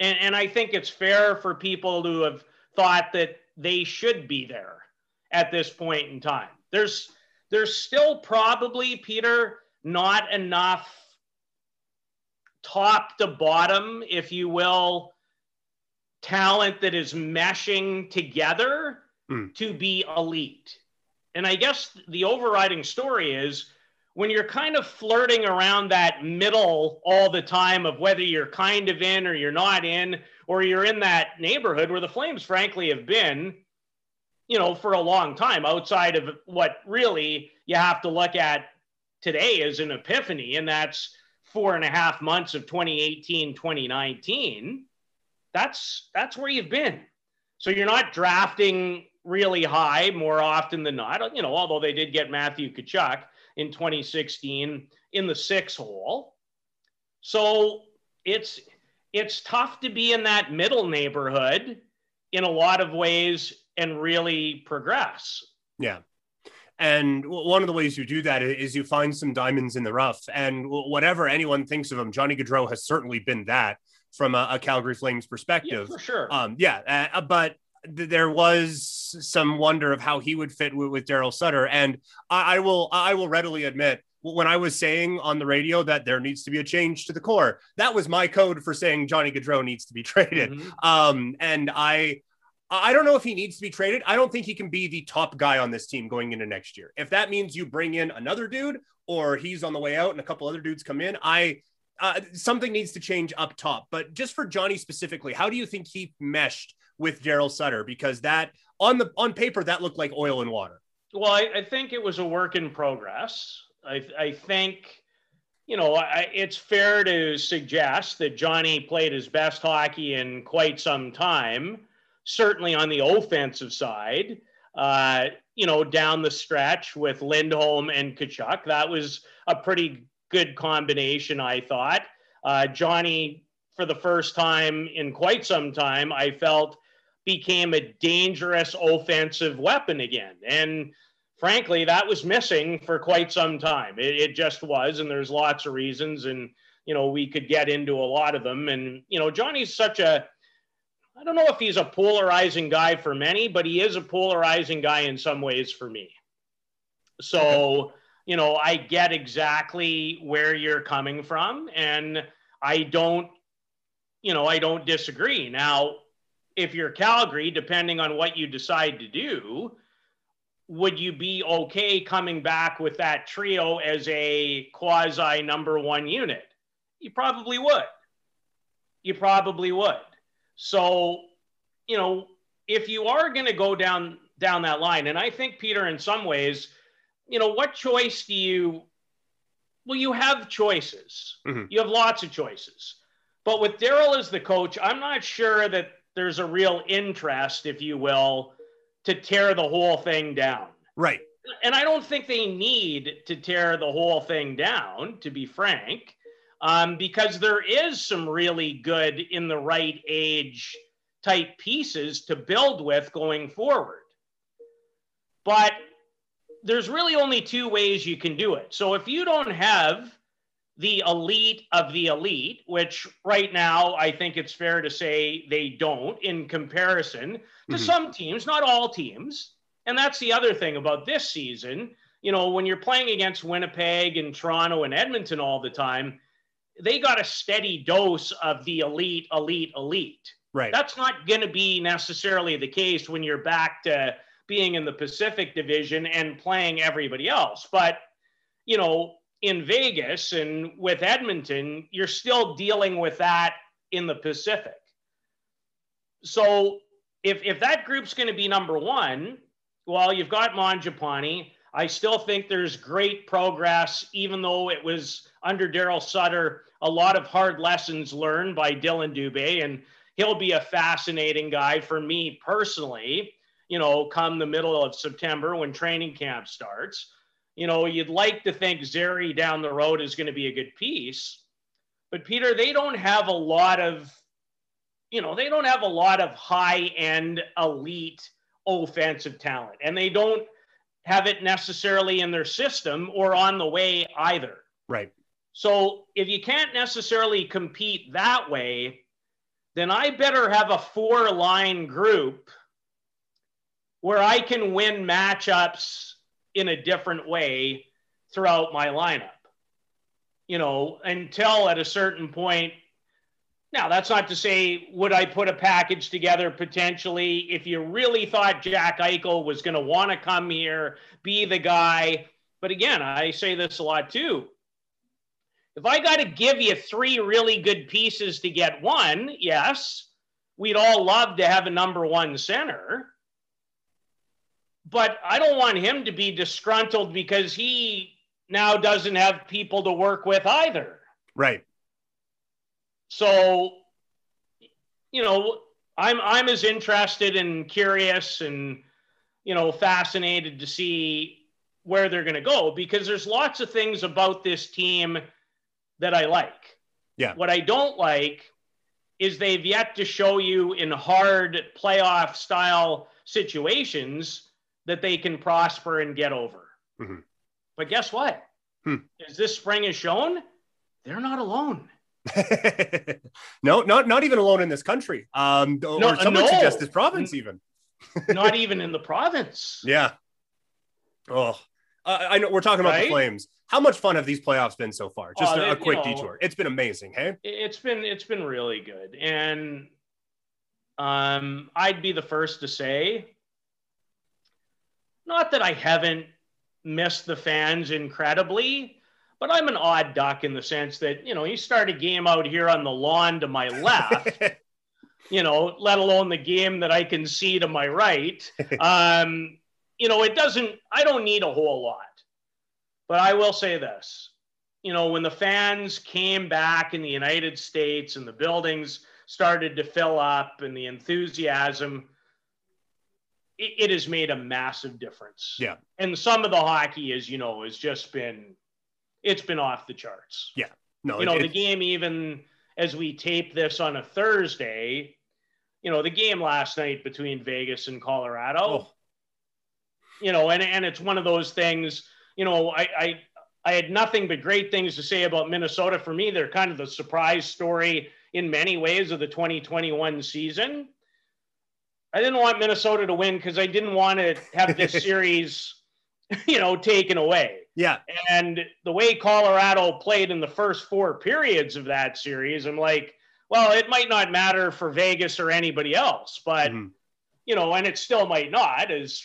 S3: and, and I think it's fair for people to have thought that they should be there at this point in time. There's there's still probably Peter not enough top to bottom, if you will, talent that is meshing together mm. to be elite. And I guess the overriding story is when you're kind of flirting around that middle all the time of whether you're kind of in or you're not in, or you're in that neighborhood where the Flames, frankly, have been, you know, for a long time outside of what really you have to look at today as an epiphany, and that's four and a half months of 2018, 2019, that's that's where you've been. So you're not drafting really high more often than not. You know, although they did get Matthew Tkachuk in 2016 in the six hole. So it's it's tough to be in that middle neighborhood in a lot of ways and really progress.
S1: Yeah. And one of the ways you do that is you find some diamonds in the rough. And whatever anyone thinks of him, Johnny Gaudreau has certainly been that from a, a Calgary Flames perspective.
S3: Yeah, for sure.
S1: Um, yeah. Uh, but th- there was some wonder of how he would fit with, with Daryl Sutter. And I, I will I will readily admit when I was saying on the radio that there needs to be a change to the core, that was my code for saying Johnny Gaudreau needs to be <laughs> traded. Mm-hmm. Um, and I, I don't know if he needs to be traded. I don't think he can be the top guy on this team going into next year. If that means you bring in another dude or he's on the way out and a couple other dudes come in, I uh, something needs to change up top. But just for Johnny specifically, how do you think he meshed with Daryl Sutter? Because that on the on paper that looked like oil and water.
S3: Well, I, I think it was a work in progress. I, I think, you know, I, it's fair to suggest that Johnny played his best hockey in quite some time, certainly on the offensive side. Uh, you know, down the stretch with Lindholm and Tkachuk. That was a pretty good combination, I thought. Uh, Johnny, for the first time in quite some time, I felt became a dangerous offensive weapon again. And frankly, that was missing for quite some time. It, it, just was, and there's lots of reasons, and you know we could get into a lot of them. And you know, Johnny's such a I don't know if he's a polarizing guy for many, but he is a polarizing guy in some ways for me. So, you know, I get exactly where you're coming from, and I don't, you know, I don't disagree. Now, if you're Calgary, depending on what you decide to do, would you be okay coming back with that trio as a quasi number one unit? You probably would. You probably would. So, you know, if you are going to go down down that line, and I think Peter, in some ways, you know, what choice do you? Well, you have choices. Mm-hmm. You have lots of choices. But with Daryl as the coach, I'm not sure that there's a real interest, if you will, to tear the whole thing down.
S1: Right.
S3: And I don't think they need to tear the whole thing down, to be frank, um, because there is some really good in the right age type pieces to build with going forward. But there's really only two ways you can do it. So if you don't have the elite of the elite, which right now I think it's fair to say they don't in comparison to mm-hmm. some teams, not all teams. And that's the other thing about this season. You know, when you're playing against Winnipeg and Toronto and Edmonton all the time, they got a steady dose of the elite, elite, elite.
S1: Right.
S3: That's not going to be necessarily the case when you're back to being in the Pacific Division and playing everybody else. But, you know, in Vegas and with Edmonton, you're still dealing with that in the Pacific. So if if that group's going to be number one, well, you've got Mangiapane. I still think there's great progress, even though it was under Daryl Sutter, a lot of hard lessons learned by Dillon Dubé, and he'll be a fascinating guy for me personally. You know, come the middle of September when training camp starts you know, you'd like to think Zary down the road is going to be a good piece. But Peter, they don't have a lot of, you know, they don't have a lot of high end elite offensive talent. And they don't have it necessarily in their system or on the way either.
S1: Right.
S3: So if you can't necessarily compete that way, then I better have a four line group where I can win matchups in a different way throughout my lineup. You know, until at a certain point. Now, that's not to say, would I put a package together potentially if you really thought Jack Eichel was going to want to come here, be the guy? But again, I say this a lot too. If I got to give you three really good pieces to get one, yes, we'd all love to have a number one center but I don't want him to be disgruntled because he now doesn't have people to work with either.
S1: Right.
S3: So, you know, I'm I'm as interested and curious and you know fascinated to see where they're going to go because there's lots of things about this team that I like.
S1: Yeah.
S3: What I don't like is they've yet to show you in hard playoff style situations that they can prosper and get over.
S1: Mm-hmm.
S3: But guess what?
S1: Hmm.
S3: As this spring has shown, they're not alone. <laughs>
S1: no, not not even alone in this country. Um, or no, some would suggest this province, even. <laughs>
S3: not even in the province.
S1: Yeah. Oh, uh, I know we're talking about right? the Flames. How much fun have these playoffs been so far? Just uh, a, a, quick know, detour. It's been amazing. Hey,
S3: it's been it's been really good, and um, I'd be the first to say, not that I haven't missed the fans incredibly, but I'm an odd duck in the sense that, you know, you start a game out here on the lawn to my left, <laughs> you know, let alone the game that I can see to my right. <laughs> Um, you know, it doesn't, I don't need a whole lot. But I will say this you know, when the fans came back in the United States and the buildings started to fill up and the enthusiasm, it, it has made a massive difference.
S1: Yeah.
S3: And some of the hockey, is, you know, has just been it's been off the charts.
S1: Yeah. No,
S3: you know, the game even as we tape this on a Thursday, you know, the game last night between Vegas and Colorado. Oh. You know, and and it's one of those things, you know, I I I had nothing but great things to say about Minnesota. For me, they're kind of the surprise story in many ways of the 2021 season. I didn't want Minnesota to win because I didn't want to have this <laughs> series, you know, taken away.
S1: Yeah.
S3: And the way Colorado played in the first four periods of that series, I'm like, well, it might not matter for Vegas or anybody else, but mm-hmm. you know, and it still might not as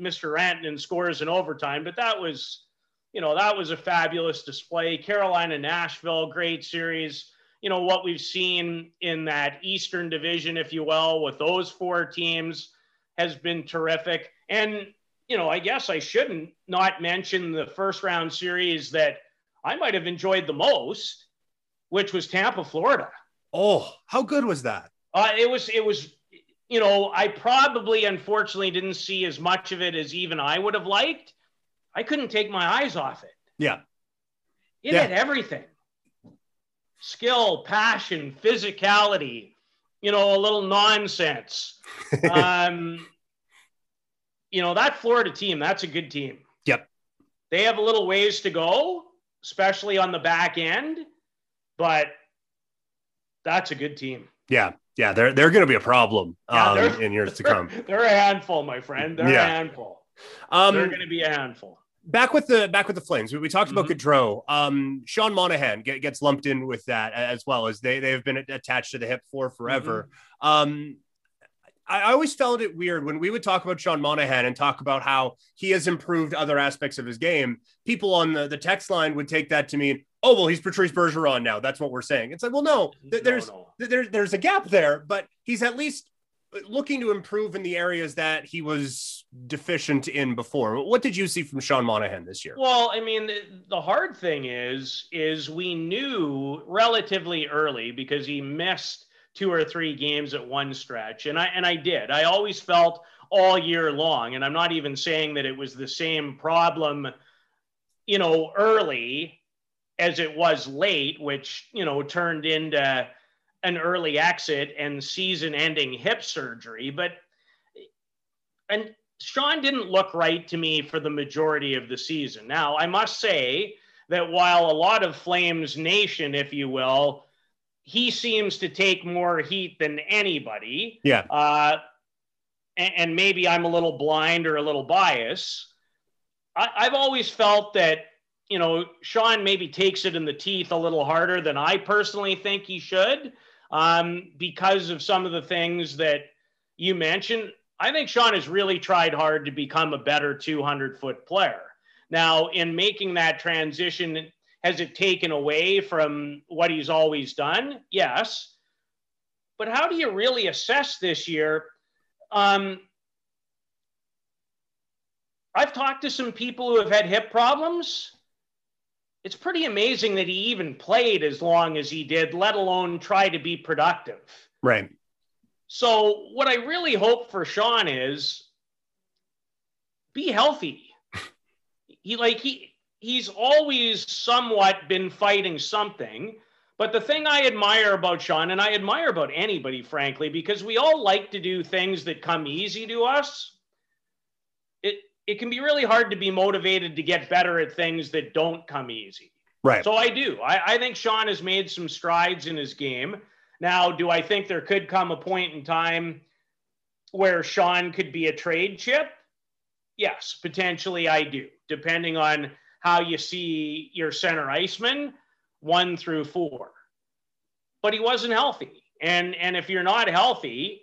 S3: Mr. Rantanen scores in overtime, but that was, you know, that was a fabulous display. Carolina, Nashville, great series. You know, what we've seen in that Eastern division, if you will, with those four teams has been terrific. And you know, I guess I shouldn't not mention the first round series that I might have enjoyed the most, which was Tampa, Florida.
S1: Oh, how good was that?
S3: Uh, it was, it was, you know, I probably unfortunately didn't see as much of it as even I would have liked. I couldn't take my eyes off it.
S1: Yeah.
S3: It yeah. had everything skill, passion, physicality, you know, a little nonsense. <laughs> um, you know, that Florida team, that's a good team.
S1: Yep.
S3: They have a little ways to go, especially on the back end, but that's a good team.
S1: Yeah. Yeah. They're, they're going to be a problem yeah, um, in years to <laughs> come.
S3: They're a handful, my friend. They're yeah. a handful. Um, they're going to be a handful.
S1: Back with the back with the Flames, we, we talked about mm-hmm. Gaudreau. Um, Sean Monahan get, gets lumped in with that as well as they they have been attached to the hip for forever. Mm-hmm. Um, I always felt it weird when we would talk about Sean Monahan and talk about how he has improved other aspects of his game. People on the, the text line would take that to mean, oh, well, he's Patrice Bergeron now. That's what we're saying. It's like, well, no, th- there's no, no. Th- there's a gap there, but he's at least looking to improve in the areas that he was deficient in before. What did you see from Sean Monahan this year?
S3: Well, I mean, the hard thing is, is we knew relatively early because he missed two or three games at one stretch. And I and I did. I always felt all year long, and I'm not even saying that it was the same problem, you know, early as it was late, which, you know, turned into an early exit and season ending hip surgery. But and Sean didn't look right to me for the majority of the season. Now, I must say that while a lot of Flames Nation, if you will, he seems to take more heat than anybody.
S1: Yeah.
S3: Uh, and, and, maybe I'm a little blind or a little biased. I, I've always felt that, you know, Sean maybe takes it in the teeth a little harder than I personally think he should um, because of some of the things that you mentioned. I think Sean has really tried hard to become a better 200 foot player. Now, in making that transition has it taken away from what he's always done? Yes. But how do you really assess this year? Um, I've talked to some people who have had hip problems. It's pretty amazing that he even played as long as he did, let alone try to be productive.
S1: Right.
S3: So, what I really hope for Sean is be healthy. <laughs> he like he he's always somewhat been fighting something. But the thing I admire about Sean, and I admire about anybody, frankly, because we all like to do things that come easy to us. It can be really hard to be motivated to get better at things that don't come easy.
S1: Right.
S3: So I do. I, I think Sean has made some strides in his game. Now, do I think there could come a point in time where Sean could be a trade chip? Yes, potentially I do, depending on how you see your center iceman one through four. But he wasn't healthy. And, and if you're not healthy,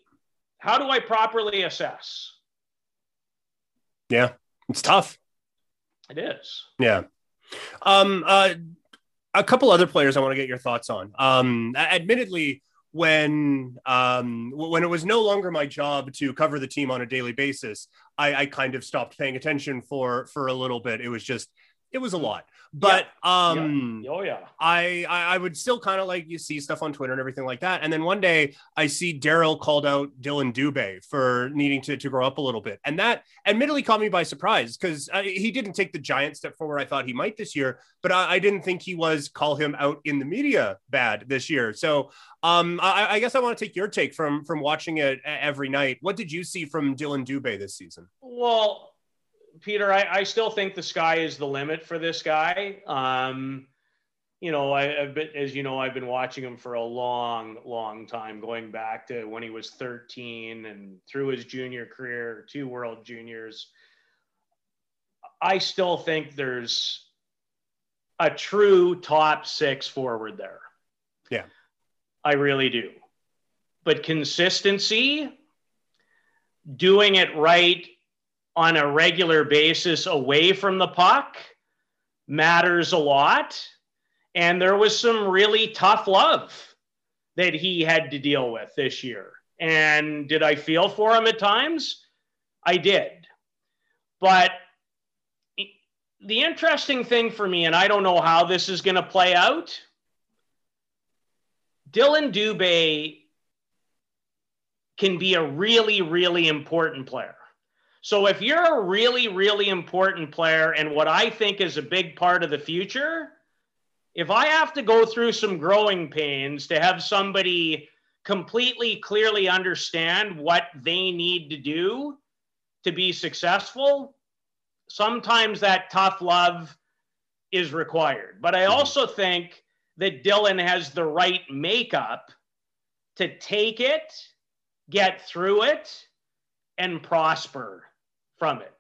S3: how do I properly assess?
S1: Yeah, it's tough.
S3: It is.
S1: Yeah. Um, uh, a couple other players I want to get your thoughts on. Um, admittedly, when um, when it was no longer my job to cover the team on a daily basis, I, I kind of stopped paying attention for for a little bit. It was just it was a lot. But yeah. um
S3: yeah. oh yeah.
S1: I I would still kind of like you see stuff on Twitter and everything like that. And then one day I see Daryl called out dillon Dubé for needing to, to grow up a little bit. And that admittedly caught me by surprise because he didn't take the giant step forward I thought he might this year, but I, I, didn't think he was call him out in the media bad this year. So um I, I guess I want to take your take from from watching it every night. What did you see from dillon Dubé this season?
S3: Well, Peter, I, I, still think the sky is the limit for this guy. Um, you know, I, have been, as you know, I've been watching him for a long, long time, going back to when he was 13 and through his junior career, two World Juniors. I still think there's a true top six forward there.
S1: Yeah.
S3: I really do. But consistency, doing it right on a regular basis away from the puck matters a lot. And there was some really tough love that he had to deal with this year. And did I feel for him at times? I did. But the interesting thing for me, and I don't know how this is going to play out, Dillon Dubé can be a really, really important player. So if you're a really, really important player and what I think is a big part of the future, if I have to go through some growing pains to have somebody completely clearly understand what they need to do to be successful, sometimes that tough love is required. But I mm-hmm. also think that Dillon has the right makeup to take it, get through it, and prosper from it.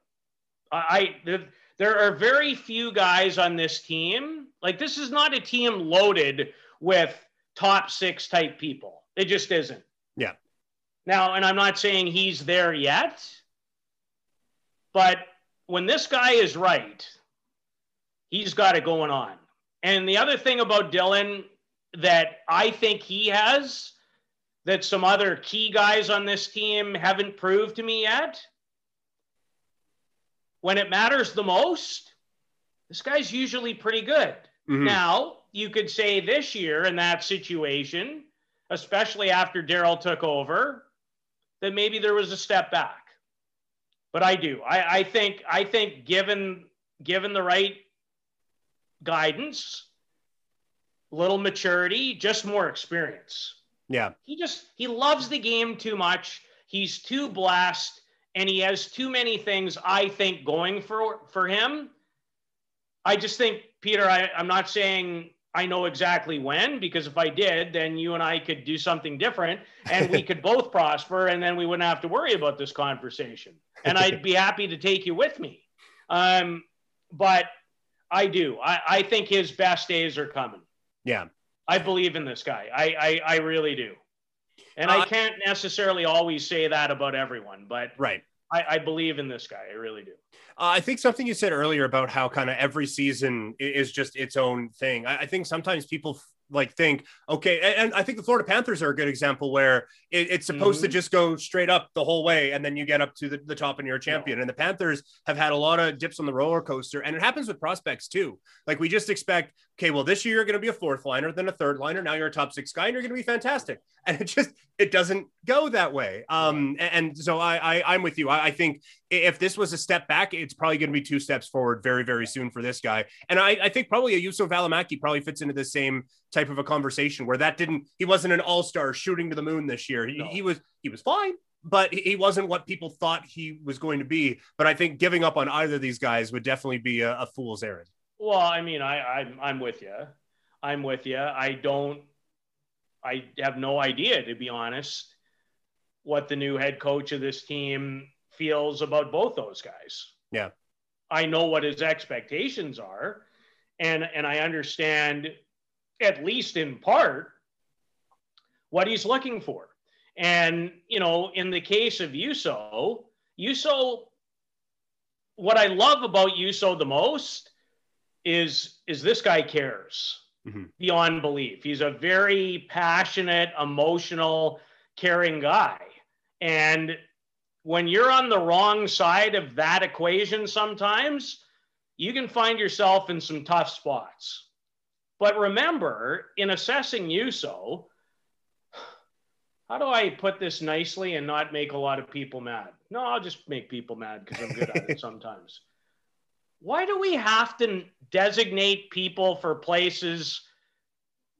S3: I, there are very few guys on this team. Like this is not a team loaded with top six type people. It just isn't.
S1: Yeah.
S3: Now, and I'm not saying he's there yet, but when this guy is right, he's got it going on. And the other thing about Dillon that I think he has that some other key guys on this team haven't proved to me yet when it matters the most, this guy's usually pretty good. Mm-hmm. Now, you could say this year in that situation, especially after Daryl took over, that maybe there was a step back. But I do. I, I think I think given given the right guidance, little maturity, just more experience.
S1: Yeah.
S3: He just he loves the game too much. He's too blessed and he has too many things I think going for for him. I just think Peter, I, I'm not saying I know exactly when, because if I did, then you and I could do something different and we could both <laughs> prosper and then we wouldn't have to worry about this conversation. And I'd be happy to take you with me. Um, but I do. I, I think his best days are coming.
S1: Yeah.
S3: I believe in this guy. I, I, I really do. And uh, I can't necessarily always say that about everyone, but
S1: right.
S3: I, I believe in this guy. I really do.
S1: Uh, I think something you said earlier about how kind of every season is just its own thing. I, I think sometimes people like think okay and, and, i think the florida panthers are a good example where it, it's supposed mm-hmm. to just go straight up the whole way and then you get up to the, the top and you're a champion no. and the panthers have had a lot of dips on the roller coaster and it happens with prospects too like we just expect okay well this year you're going to be a fourth liner then a third liner now you're a top six guy and you're going to be fantastic and it just it doesn't go that way um and, and so I, I i'm with you I, I think if this was a step back it's probably going to be two steps forward very very soon for this guy and i i think probably a Juuso Valimaki probably fits into the same type of a conversation where that didn't he wasn't an all-star shooting to the moon this year. He, no. he was he was fine, but he wasn't what people thought he was going to be. But I think giving up on either of these guys would definitely be a, a fool's errand.
S3: Well, I mean, I I'm, I'm with you. I'm with you. I don't. I have no idea, to be honest, what the new head coach of this team feels about both those guys.
S1: Yeah.
S3: I know what his expectations are, and and I understand at least in part, what he's looking for. And, you know, in the case of Juuso, Juuso, what I love about Juuso the most is, is this guy cares mm-hmm. beyond belief. He's a very passionate, emotional, caring guy. And when you're on the wrong side of that equation, sometimes you can find yourself in some tough spots. But remember, in assessing Juuso, how do I put this nicely and not make a lot of people mad? No, I'll just make people mad because I'm good at it <laughs> sometimes. Why do we have to designate people for places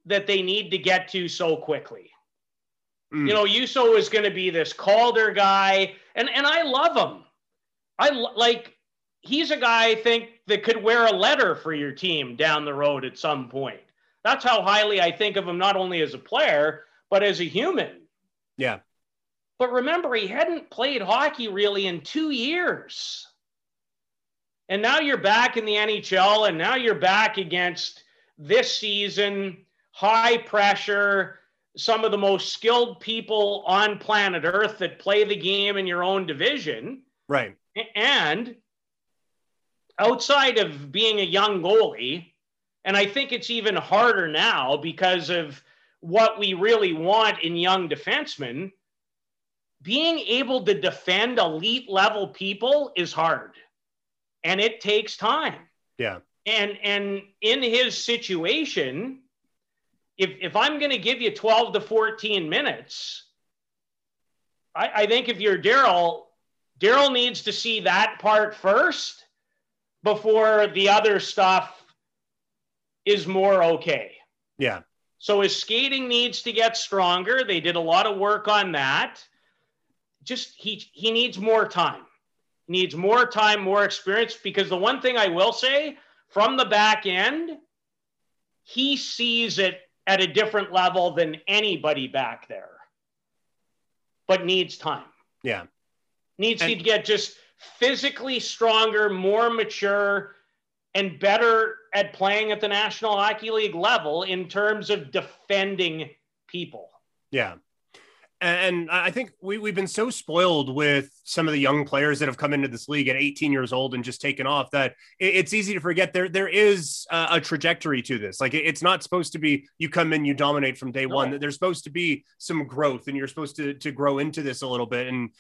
S3: that they need to get to so quickly? Mm. You know, Juuso is going to be this Calder guy, and and I love him. I like he's a guy I think that could wear a letter for your team down the road at some point. That's how highly I think of him, not only as a player, but as a human.
S1: Yeah.
S3: But remember, he hadn't played hockey really in two years. And now you're back in the NHL, and now you're back against this season, high pressure, some of the most skilled people on planet Earth that play the game in your own division.
S1: Right.
S3: And outside of being a young goalie, and I think it's even harder now because of what we really want in young defensemen, being able to defend elite level people is hard and it takes time.
S1: Yeah.
S3: And and in his situation, if if I'm going to give you 12 to 14 minutes, I, I think if you're Daryl, Daryl needs to see that part first before the other stuff is more okay.
S1: Yeah.
S3: So his skating needs to get stronger. They did a lot of work on that. Just he he needs more time. Needs more time, more experience because the one thing I will say from the back end, he sees it at a different level than anybody back there. But needs time.
S1: Yeah.
S3: Needs and- to get just physically stronger, more mature, and better at playing at the National Hockey League level in terms of defending people.
S1: Yeah. And I think we, we've been so spoiled with some of the young players that have come into this league at 18 years old and just taken off that it's easy to forget there there is a, trajectory to this. Like it's not supposed to be you come in, you dominate from day no. one. There's supposed to be some growth and you're supposed to, to grow into this a little bit. And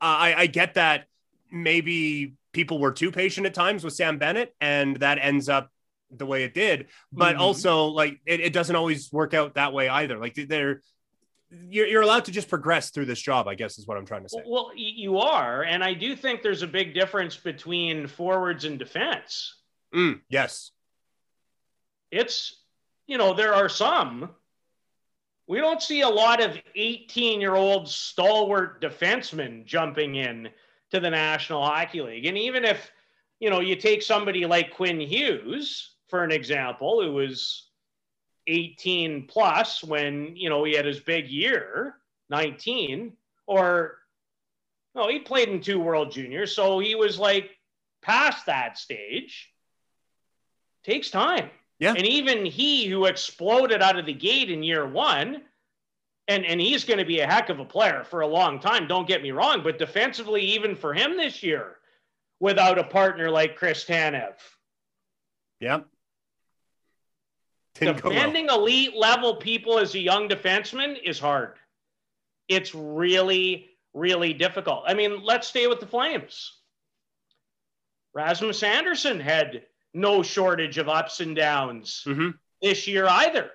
S1: I, I get that maybe people were too patient at times with Sam Bennett, and that ends up the way it did. But mm-hmm. also, like, it, it, doesn't always work out that way either. Like, they're you're, you're allowed to just progress through this job, I guess, is what I'm trying to say.
S3: Well, you are, and I do think there's a big difference between forwards and defense.
S1: Mm, yes,
S3: it's you know there are some. We don't see a lot of 18 year old stalwart defensemen jumping in to the National Hockey League. And even if, you know, you take somebody like Quinn Hughes, for an example, who was 18 plus when, you know, he had his big year, 19, or no, he played in two World Juniors. So he was like past that stage. Takes time.
S1: Yeah.
S3: And even he who exploded out of the gate in year one, and and he's going to be a heck of a player for a long time. Don't get me wrong, but defensively, even for him this year, without a partner like Chris Tanev.
S1: Yeah.
S3: Defending well. elite level people as a young defenseman is hard. It's really, really difficult. I mean, let's stay with the Flames. Rasmus Andersson had no shortage of ups and downs mm-hmm. this year either.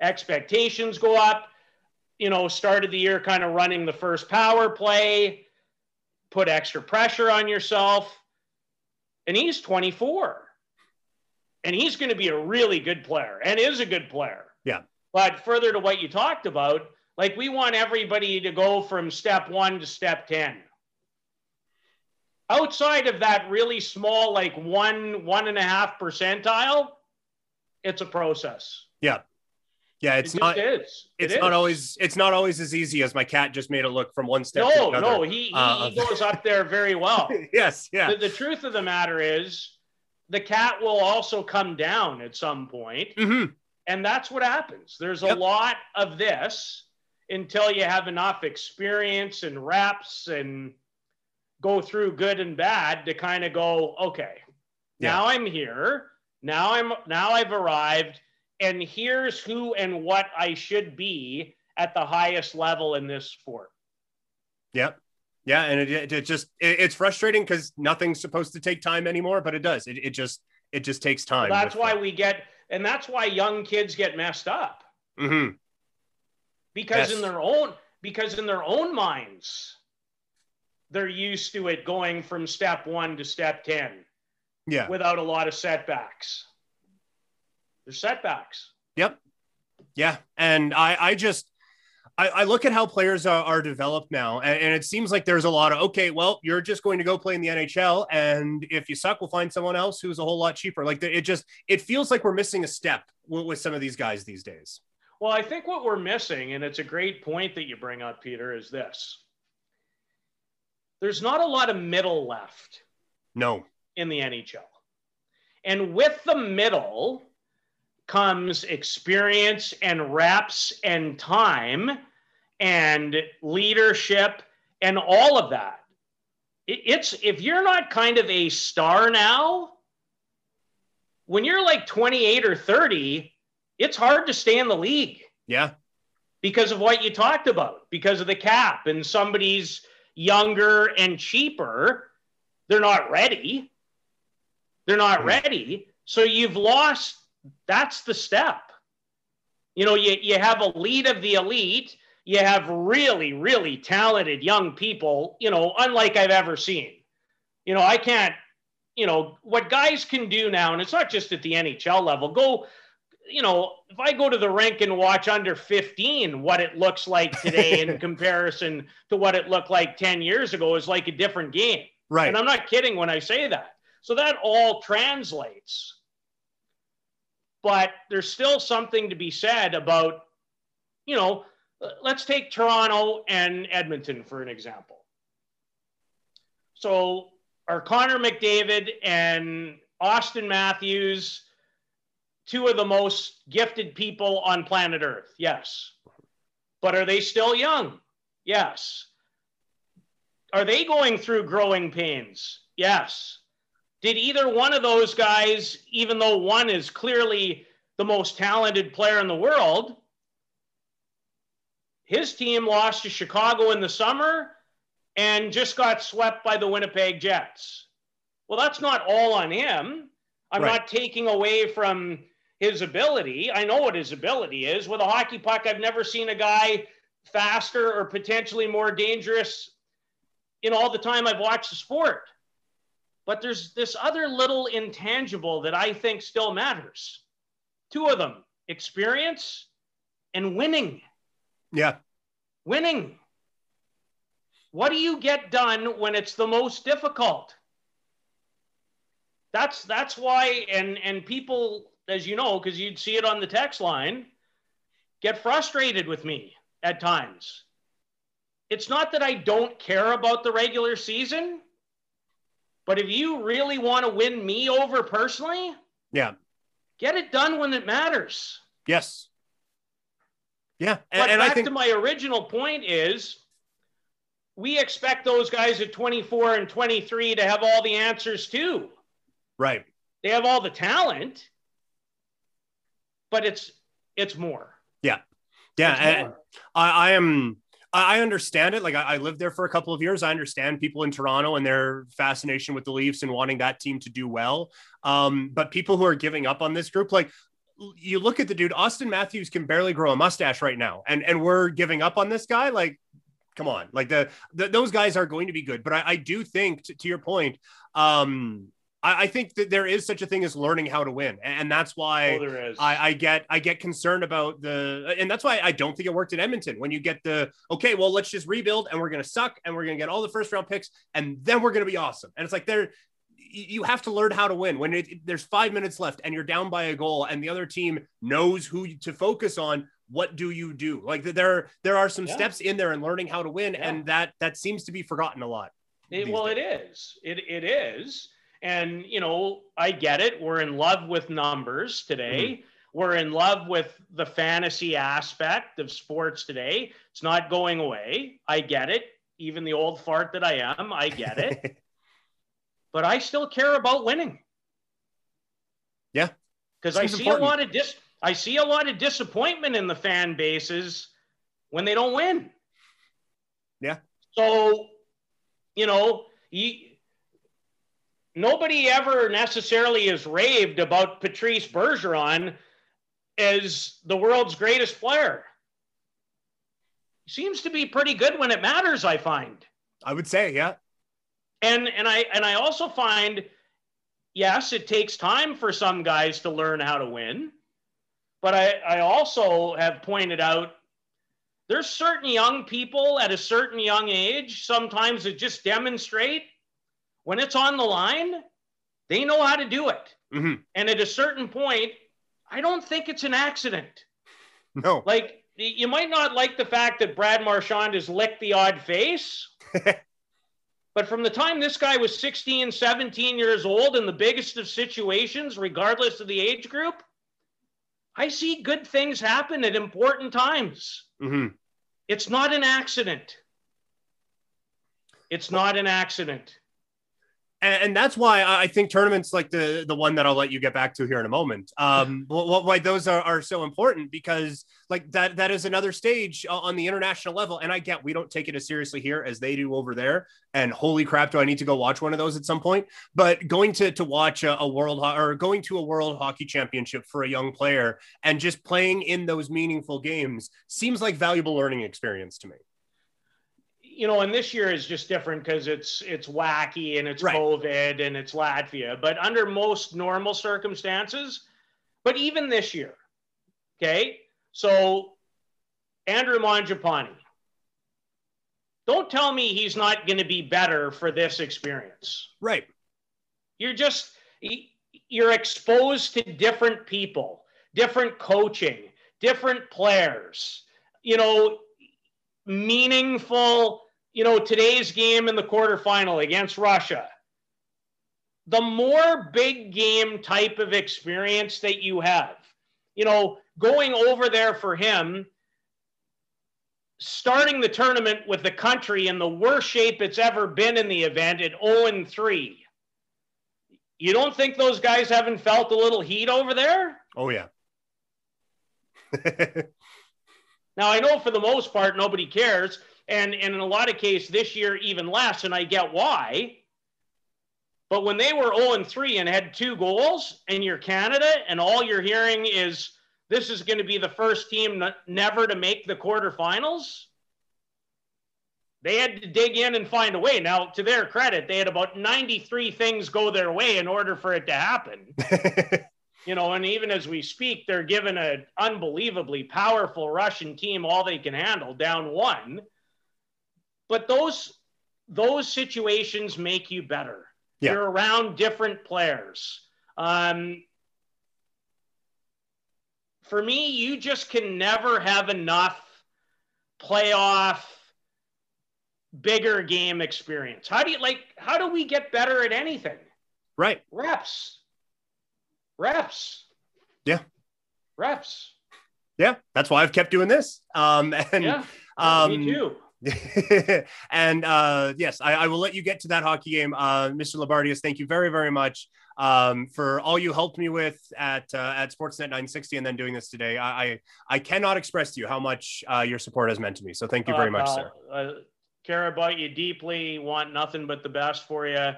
S3: Expectations go up. You know, started the year kind of running the first power play, put extra pressure on yourself. And he's 24. And he's going to be a really good player and is a good player.
S1: Yeah.
S3: But further to what you talked about, like we want everybody to go from step one to step 10 outside of that really small, like one, one and a half percentile, it's a process.
S1: Yeah. Yeah, it's it not. Is. It's it not is. always. It's not always as easy as my cat just made it look from one step.
S3: No, no, he, he, uh, he goes up there very well. <laughs>
S1: yes, yeah.
S3: The, the, truth of the matter is, the cat will also come down at some point, mm-hmm. and that's what happens. There's a yep. lot of this until you have enough experience and reps and go through good and bad to kind of go, okay, yeah. now I'm here. Now I'm now I've arrived and here's who and what I should be at the highest level in this sport.
S1: Yep. Yeah, and it, it just it, it's frustrating because nothing's supposed to take time anymore, but it does. It, it just it just takes time.
S3: Well, that's why we get, and that's why young kids get messed up. Mm-hmm. Because yes. in their own because in their own minds, they're used to it going from step one to step 10
S1: yeah
S3: without a lot of setbacks there's setbacks
S1: yep yeah and i i just I, I look at how players are, are developed now, and, and, it seems like there's a lot of okay. Well, you're just going to go play in the NHL, and if you suck, we'll find someone else who's a whole lot cheaper. Like it just it feels like we're missing a step with, with some of these guys these days.
S3: Well, I think what we're missing, and it's a great point that you bring up, Peter, is this there's not a lot of middle left.
S1: No.
S3: In the NHL. And with the middle comes experience and reps and time and leadership and all of that. It's if you're not kind of a star now, when you're like 28 or 30, it's hard to stay in the league.
S1: Yeah.
S3: Because of what you talked about, because of the cap and somebody's younger and cheaper, they're not ready. They're not hmm. ready. So you've lost. That's the step. You know, you, you have elite of the elite. You have really, really talented young people, you know, unlike I've ever seen. You know, I can't, you know, what guys can do now, and it's not just at the NHL level, go you know, if I go to the rink and watch under 15, what it looks like today in <laughs> comparison to what it looked like 10 years ago is like a different game.
S1: Right.
S3: And I'm not kidding when I say that. So that all translates. But there's still something to be said about, you know, let's take Toronto and Edmonton for an example. So are Connor McDavid and Austin Matthews two of the most gifted people on planet Earth. Yes. But are they still young? Yes. Are they going through growing pains? Yes. Did either one of those guys, even though one is clearly the most talented player in the world, his team lost to Chicago in the summer and just got swept by the Winnipeg Jets. Well, that's not all on him. I'm right. not taking away from his ability. I know what his ability is. With a hockey puck, I've never seen a guy faster or potentially more dangerous in all the time I've watched the sport. But there's this other little intangible that I think still matters. Two of them experience and winning.
S1: Yeah.
S3: Winning. What do you get done when it's the most difficult? That's that's why and and people as you know, because you'd see it on the text line, get frustrated with me at times. It's not that I don't care about the regular season, but if you really want to win me over personally,
S1: yeah,
S3: get it done when it matters.
S1: Yes. Yeah.
S3: And, but and back think... to my original point is we expect those guys at 24 and 23 to have all the answers too.
S1: Right.
S3: They have all the talent but it's it's more.
S1: Yeah, yeah. I, I am. I understand it. Like I, I, lived there for a couple of years. I understand people in Toronto and their fascination with the Leafs and wanting that team to do well. Um, but people who are giving up on this group, like you look at the dude, Austin Matthews can barely grow a mustache right now, and and we're giving up on this guy. Like, come on, like the, the those guys are going to be good. But I, I do think, to, to your point, um, I, I, think that there is such a thing as learning how to win, and that's why
S3: oh,
S1: I, I, get I get concerned about the, and that's why I don't think it worked at Edmonton. When you get the okay, well, let's just rebuild, and we're going to suck, and we're going to get all the first round picks, and then we're going to be awesome. And it's like there, you have to learn how to win when it, there's five minutes left and you're down by a goal, and the other team knows who to focus on. What do you do? Like there, there are some yeah. steps in there and learning how to win, yeah. and that that seems to be forgotten a lot.
S3: It, well, days. it is. It it is and, you know, I get it. We're in love with numbers today. Mm-hmm. We're in love with the fantasy aspect of sports today. It's not going away. I get it. Even the old fart that I am, I get it. <laughs> but I still care about winning.
S1: Yeah.
S3: Because I see important. a lot of dis I see a lot of disappointment in the fan bases when they don't win.
S1: Yeah.
S3: So, you know, you, nobody ever necessarily has raved about Patrice Bergeron as the world's greatest player. He seems to be pretty good when it matters, I find.
S1: I would say, yeah.
S3: And and I and I also find yes, it takes time for some guys to learn how to win. But I, I also have pointed out there's certain young people at a certain young age sometimes that just demonstrate when it's on the line, they know how to do it. Mm-hmm. And at a certain point, I don't think it's an accident. <laughs>
S1: No.
S3: Like, you might not like the fact that Brad Marchand has licked the odd face. <laughs> but from the time this guy was 16, 17 years old in the biggest of situations, regardless of the age group, I see good things happen at important times. Mm-hmm. It's not an accident. It's not an accident
S1: and, and, that's why I think tournaments like the the one that I'll let you get back to here in a moment. Um, <laughs> why those are, are so important because like that that is another stage on the international level, and I get we don't take it as seriously here as they do over there. And holy crap, do I need to go watch one of those at some point? But going to to watch a, a world or going to a world hockey championship for a young player and just playing in those meaningful games seems like valuable learning experience to me
S3: you know, and this year is just different because it's it's wacky and it's right. COVID and it's Latvia. But under most normal circumstances, but even this year, okay. So Andrew Mangiapane, don't tell me he's not going to be better for this experience.
S1: Right.
S3: You're just you're exposed to different people, different coaching, different players. You know, meaningful you know, today's game in the quarterfinal against Russia, the more big game type of experience that you have, you know, going over there for him, starting the tournament with the country in the worst shape it's ever been in the event at 0 3. You don't think those guys haven't felt a little heat over there?
S1: Oh, yeah. <laughs>
S3: now, I know for the most part, nobody cares and, and in a lot of cases this year even less, and I get why. But when they were 0 and 3 and had two goals, and you're Canada, and all you're hearing is this is going to be the first team never to make the quarterfinals, they had to dig in and find a way. Now, to their credit, they had about 93 things go their way in order for it to happen. <laughs> you know, and even as we speak, they're given an unbelievably powerful Russian team all they can handle, down one but those those situations make you better. Yeah. You're around different players. Um, for me, you just can never have enough playoff bigger game experience. How do you like how do we get better at anything?
S1: Right.
S3: Reps. Reps.
S1: Yeah.
S3: Reps.
S1: Yeah, that's why I've kept doing this. Um <laughs> and
S3: yeah,
S1: um
S3: me too <laughs>
S1: and uh, yes, I, I, will let you get to that hockey game, uh, Mr. Loubardias. Thank you very, very much um, for all you helped me with at uh, at Sportsnet 960, and then doing this today. I I, I cannot express to you how much uh, your support has meant to me. So thank you very much, sir.
S3: Uh, care about you deeply. Want nothing but the best for you.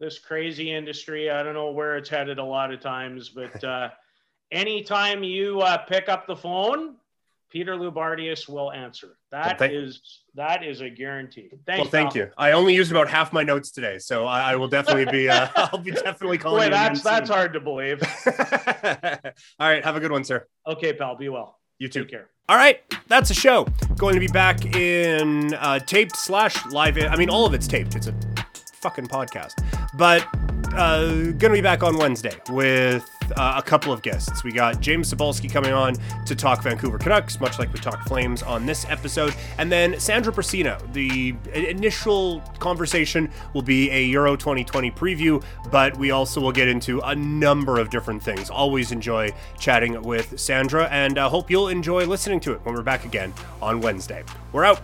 S3: This crazy industry. I don't know where it's headed a lot of times, but uh, <laughs> anytime you pick up the phone Peter Loubardias will answer. That well, thank- is that is a guarantee.
S1: Thanks, well, thank you. I only used about half my notes today, so I, I will definitely be. Uh, <laughs> I'll be definitely calling. Boy,
S3: that's that's hard to believe. <laughs>
S1: All right, have a good one, sir.
S3: Okay, pal. Be well.
S1: You too.
S3: Take care.
S1: All right, that's a show. Going to be back in uh, taped slash live. I mean, all of it's taped. It's a fucking podcast, but uh, gonna be back on Wednesday with uh, a couple of guests. We got James Cybulski coming on to talk Vancouver Canucks, much like we talked Flames on this episode. And then Sandra Prusina. The initial conversation will be a Euro 2020 preview, but we also will get into a number of different things. Always enjoy chatting with Sandra, and uh, hope you'll enjoy listening to it when we're back again on Wednesday. We're out.